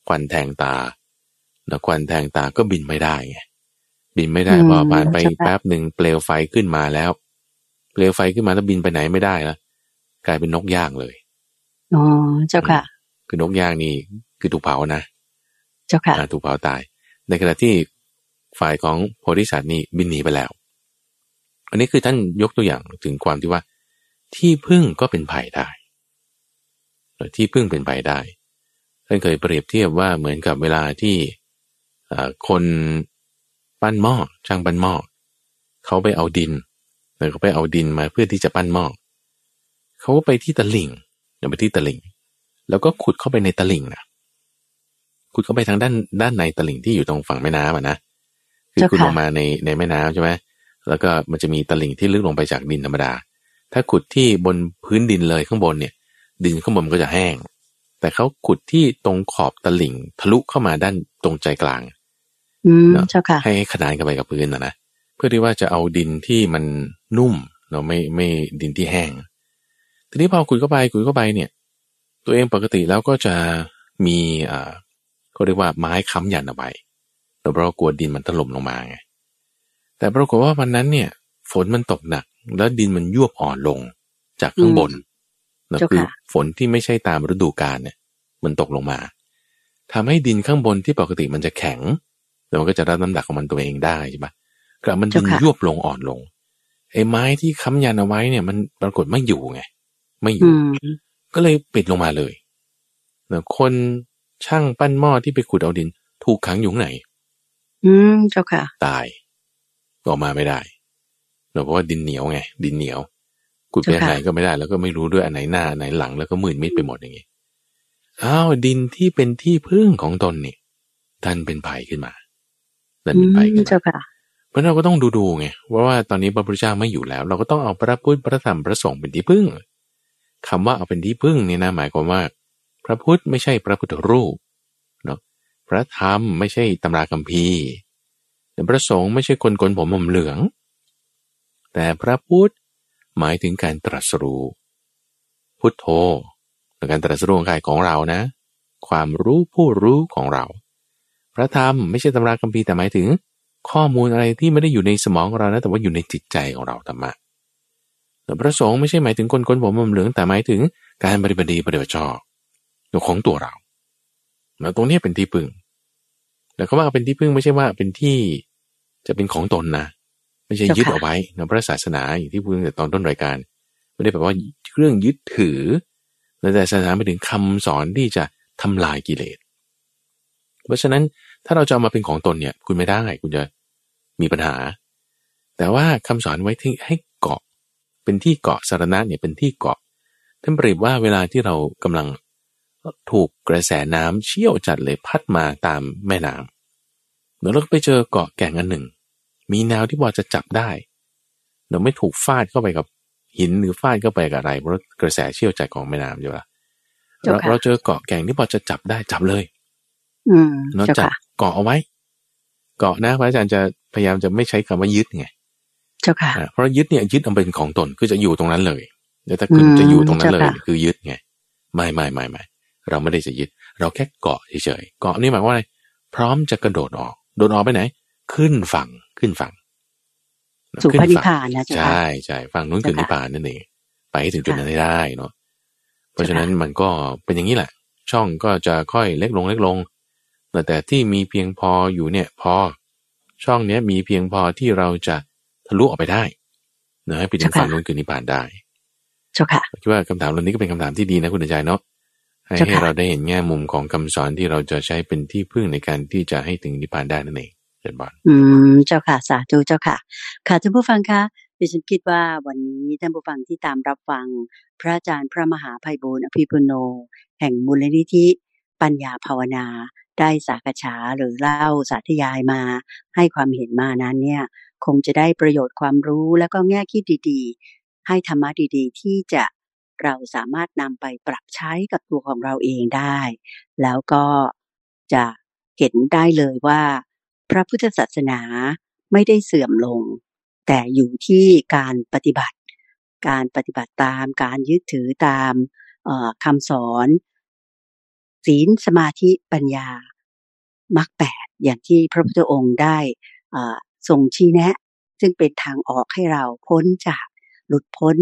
ควันแทงตาแล้วควันแทงตาก็บินไม่ได้ไงบินไม่ได้อืมพอผ่านไปใช่ปะแป๊บหนึ่งเปลวไฟขึ้นมาแล้วเปลวไฟขึ้นมาแล้วบินไปไหนไม่ได้แล้วกลายเป็นนกย่างเลยอ๋อเจ้าค่ะ คือนกย่างนี่คือถูกเผานะ เจ้าค่ะถูกเผาตาย ในขณะที่ฝ่ายของโพธิสัตว์นี่บินหนีไปแล้ว อันนี้คือท่านยกตัวอย่างถึงความที่ว่า ที่พึ่งก็เป็นภัยได้เออที่พึ่งเป็นภัยได้ ท่านเคยเปรียบเทียบว่าเหมือนกับเวลาที่คนปั้นหม้อช่างปั้นหม้อเขาไปเอาดินแล้วเขาไปเอาดินมาเพื่อที่จะปั้นหม้อเขาก็ไปที่ตะลิ่งเดี๋ยวไปที่ตะลิ่ง แล้วก็ขุดเข้าไปในตะลิ่งนะ ขุดเข้าไปทางด้านด้านในตะลิ่งที่อยู่ตรงฝั่งแม่น้ำอะนะคือเจ้าค่ะขุดลงมาในในแม่น้ำใช่ไหมแล้วก็มันจะมีตะลิ่งที่ลึกลงไปจากดินธรรมดา ถ้าขุดที่บนพื้นดินเลยข้างบนเนี่ย ดินข้างบนมันก็จะแห้ง แต่เขาขุดที่ตรงขอบตะลิ่งทะลุเข้ามาด้านตรงใจกลางอืมเนอะเจ้าค่ะให้ขนานกันไปกับพื้นนะนะเพื่อที่ว่าจะเอาดินที่มันนุ่มเนาะไม่ไม่ดินที่แห้ง ทีนี้พอขุดเข้าไปขุดเข้าไปเนี่ย ตัวเองปกติแล้วก็จะมีอ่า ก็เรียกว่าไม้ค้ำยันเอาไว้แต่เพราะกลัวดินมันถล่มลงมาไงแต่ปรากฏว่าวันนั้นเนี่ย ฝนมันตกหนัก แล้วดินมันยวบอ่อนลงจากข้างบนนะเจ้าคือค่ะฝนที่ไม่ใช่ตามฤดูกาลเนี่ยมันตกลงมาทำให้ดินข้างบนที่ปกติมันจะแข็งแล้วมันก็จะรับน้ำหนักของมันตัวเองได้ใช่ปะกลับมันดินเจ้าค่ะยวบลงอ่อนลงไอ้ไม้ที่ค้ำยันเอาไว้เนี่ย มันปรากฏไม่อยู่ไง ไม่ออืยู่มก็เลยปิดลงมาเลยเนอะคน ช่างปั้นหม้อที่ไปขุดเอาดิน ถูกขังอยู่ข้างไหน อืมเจ้าค่ะ ตายก็ออกมาไม่ได้เนอะเพราะว่าดินเหนียวไง ดินเหนียวขุดไปเจ้าค่ะไหนก็ไม่ได้ แล้วก็ไม่รู้ด้วยอันไหนหน้าอันไหนหลังแล้วก็มืดมิดไปหมดอย่างงี้อ้าวดินที่เป็นที่พึ่งของตนนี่ท่านเป็นภัยขึ้นมาท่านอืเป็นภัยมขึ้นมาเจ้าค่ะเพราะฉะนั้นเราก็ต้องดูดูๆไงว่าว่าตอนนี้พระพุทธเจ้าไม่อยู่แล้ว เราก็ต้องเอาพระพุทธพระธรรมพระสงฆ์เป็นที่พึ่งคำว่าเอาเป็นที่พึ่งเนี่ยนะหมายความว่า พระพุทธไม่ใช่พระพุทธรูปเนาะพระธรรมไม่ใช่ตำราคัมภีร์แต่พระสงฆ์ไม่ใช่คนโกนผมผมเหลือง แต่พระพุทธหมายถึงการตรัสรู้พุทโธการตรัสรู้ของกายของเรานะ ความรู้ผู้รู้ของเรา พระธรรมไม่ใช่ตำราคัมภีร์แต่หมายถึง ข้อมูลอะไรที่ไม่ได้อยู่ในสมองของเรานะแต่ว่าอยู่ในจิตใจของเราธรรมะแต่พระสงฆ์ไม่ใช่หมายถึงคนคนผมผมเหลืองแต่หมายถึงการปฏิบัติดีปฏิบัติชอบ ของตัวเราแล้วตรงนี้เป็นที่พึ่งแต่เขาว่าเป็นที่พึ่งไม่ใช่ว่าเป็นที่จะเป็นของตนนะ ไม่ใช่ยึดเอาไว้นะพระศาสนาอย่างที่พูดตั้งแต่ตอนต้นรายการ ไม่ได้แปลว่าเรื่องยึดถือแต่ศาสนาไปถึงคำสอนที่จะทำลายกิเลส เพราะฉะนั้นถ้าเราจะเอามาเป็นของตนเนี่ย คุณไม่ได้คุณจะมีปัญหา แต่ว่าคำสอนไว้ที่ให้เกาะ เป็นที่เกาะสารณะเนี่ยเป็นที่เกาะท่านเปรียบว่าเวลาที่เรากำลัง ถูกกระแสน้ำเชี่ยวจัดเลยพัดมาตามแม่น้ำเราก็ไปเจอเกาะแก่งอันหนึ่ง มีแนวที่พอจะจับได้เราไม่ถูกฟาดเข้าไปกับหินหรือฟาดเข้าไปกับอะไรเพราะกระแสเชี่ยวจัดของแม่น้ำใช่ปะเราเราเจอเกาะแก่งที่พอจะจับได้จับเลย อืมเราจับเกาะเอาไว้ เกาะนะพระอาจารย์จะพยายามจะไม่ใช้คำว่ายึดไงเจ้าค่ะ เพราะยึดเนี่ยยึดเอาเป็นของตนคือจะอยู่ตรงนั้นเลยแล้วถ้าคุณจะอยู่ตรงนั้นเลย คือยึดไง ไม่ไม่ไม่ไม่ เราไม่ได้จะยึด เราแค่เกาะเฉยๆเกาะนี่หมายว่าอะไร พร้อมจะกระโดดออก โดดออกไปไหน ขึ้นฝั่งขึ้นฝั่งสู่พระนิพพานนะใช่ใช่ฝั่งนู้นคือนิพพานนั่นเองไปถึงจุดนั้นได้เนาะเพราะฉะนั้นมันก็เป็นอย่างนี้แหละ ช่องก็จะค่อยเล็กลงเล็กลงแต่แต่ที่มีเพียงพออยู่เนี่ยพอ ช่องเนี้ยมีเพียงพอที่เราจะทะลุออกไปได้นะให้ไปถึงฝั่งนู้นคือนิพพานได้เจ้าค่ะคิดว่าคำถามเรื่องนี้ก็เป็นคำถามที่ดีนะคุณใจเนาะ ให้ให้เราได้เห็นแง่มุมของคำสอนที่เราจะใช้เป็นที่พึ่งในการที่จะให้ถึงนิพพานได้นั่นเองเชิญบอลอืมเจ้าค่ะสาธุเจ้าค่ะ ค่ะท่านผู้ฟังคะดิฉันคิดว่าวันนี้ท่านผู้ฟังที่ตามรับฟัง พระอาจารย์พระมหาภัยบุญอภิปุโน แห่งมูลนิธิปัญญาภาวนา ได้สากฉาหรือเล่าสาธยายมา ให้ความเห็นมานั้นเนี่ย คงจะได้ประโยชน์ความรู้แล้วก็แง่คิดดีๆ ให้ธรรมะดีๆ ที่จะ เราสามารถนำไปปรับใช้กับตัวของเราเองได้ แล้วก็จะเห็นได้เลยว่า พระพุทธศาสนาไม่ได้เสื่อมลง แต่อยู่ที่การปฏิบัติ การปฏิบัติตาม การยึดถือตามคำสอน ศีลสมาธิปัญญามรรคแปดอย่างที่พระพุทธองค์ได้ทรงชี้แนะ ซึ่งเป็นทางออกให้เราพ้นจากหลุดพ้น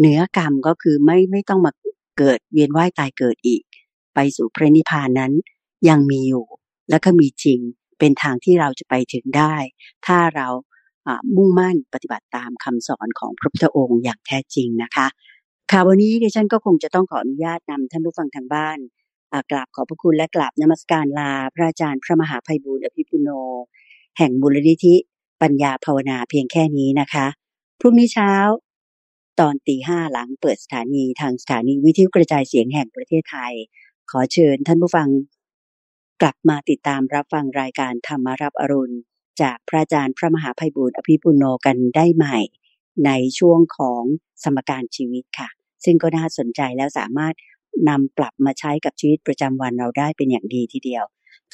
เนื้อกรรมก็คือไม่ไม่ต้องมาเกิดเวียนว่ายตายเกิดอีก ไปสู่พระนิพพานนั้นยังมีอยู่ และก็มีจริงเป็นทางที่เราจะไปถึงได้ ถ้าเรามุ่งมั่นปฏิบัติตามคำสอนของพระพุทธองค์อย่างแท้จริงนะคะค่ะวันนี้ดิฉันก็คงจะต้องขออนุญาตนำท่านผู้ฟังทางบ้านกราบขอบพระคุณและกราบนมัสการลา พระอาจารย์พระมหาภัยบูร์อภิปุโน แห่งบุรณิธิปัญญาภาวนาเพียงแค่นี้นะคะ พรุ่งนี้เช้า ตอนตีห้าหลังเปิดสถานีทางสถานีวิทยุกระจายเสียงแห่งประเทศไทย ขอเชิญท่านผู้ฟัง กลับมาติดตามรับฟังรายการธรรมารับอรุณ จากพระอาจารย์พระมหาภัยบุญอภิปุโนกันได้ใหม่ ในช่วงของสมการชีวิตค่ะ ซึ่งก็น่าสนใจแล้วสามารถนำปรับมาใช้กับชีวิตประจำวันเราได้เป็นอย่างดีทีเดียว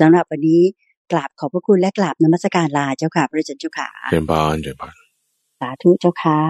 สำหรับวันนี้กราบขอบพระคุณและกราบนมัสการลาเจ้าค่ะพระอาจารย์เจ้าค่ะเจริญพรเจริญพรสาธุเจ้าค่ะ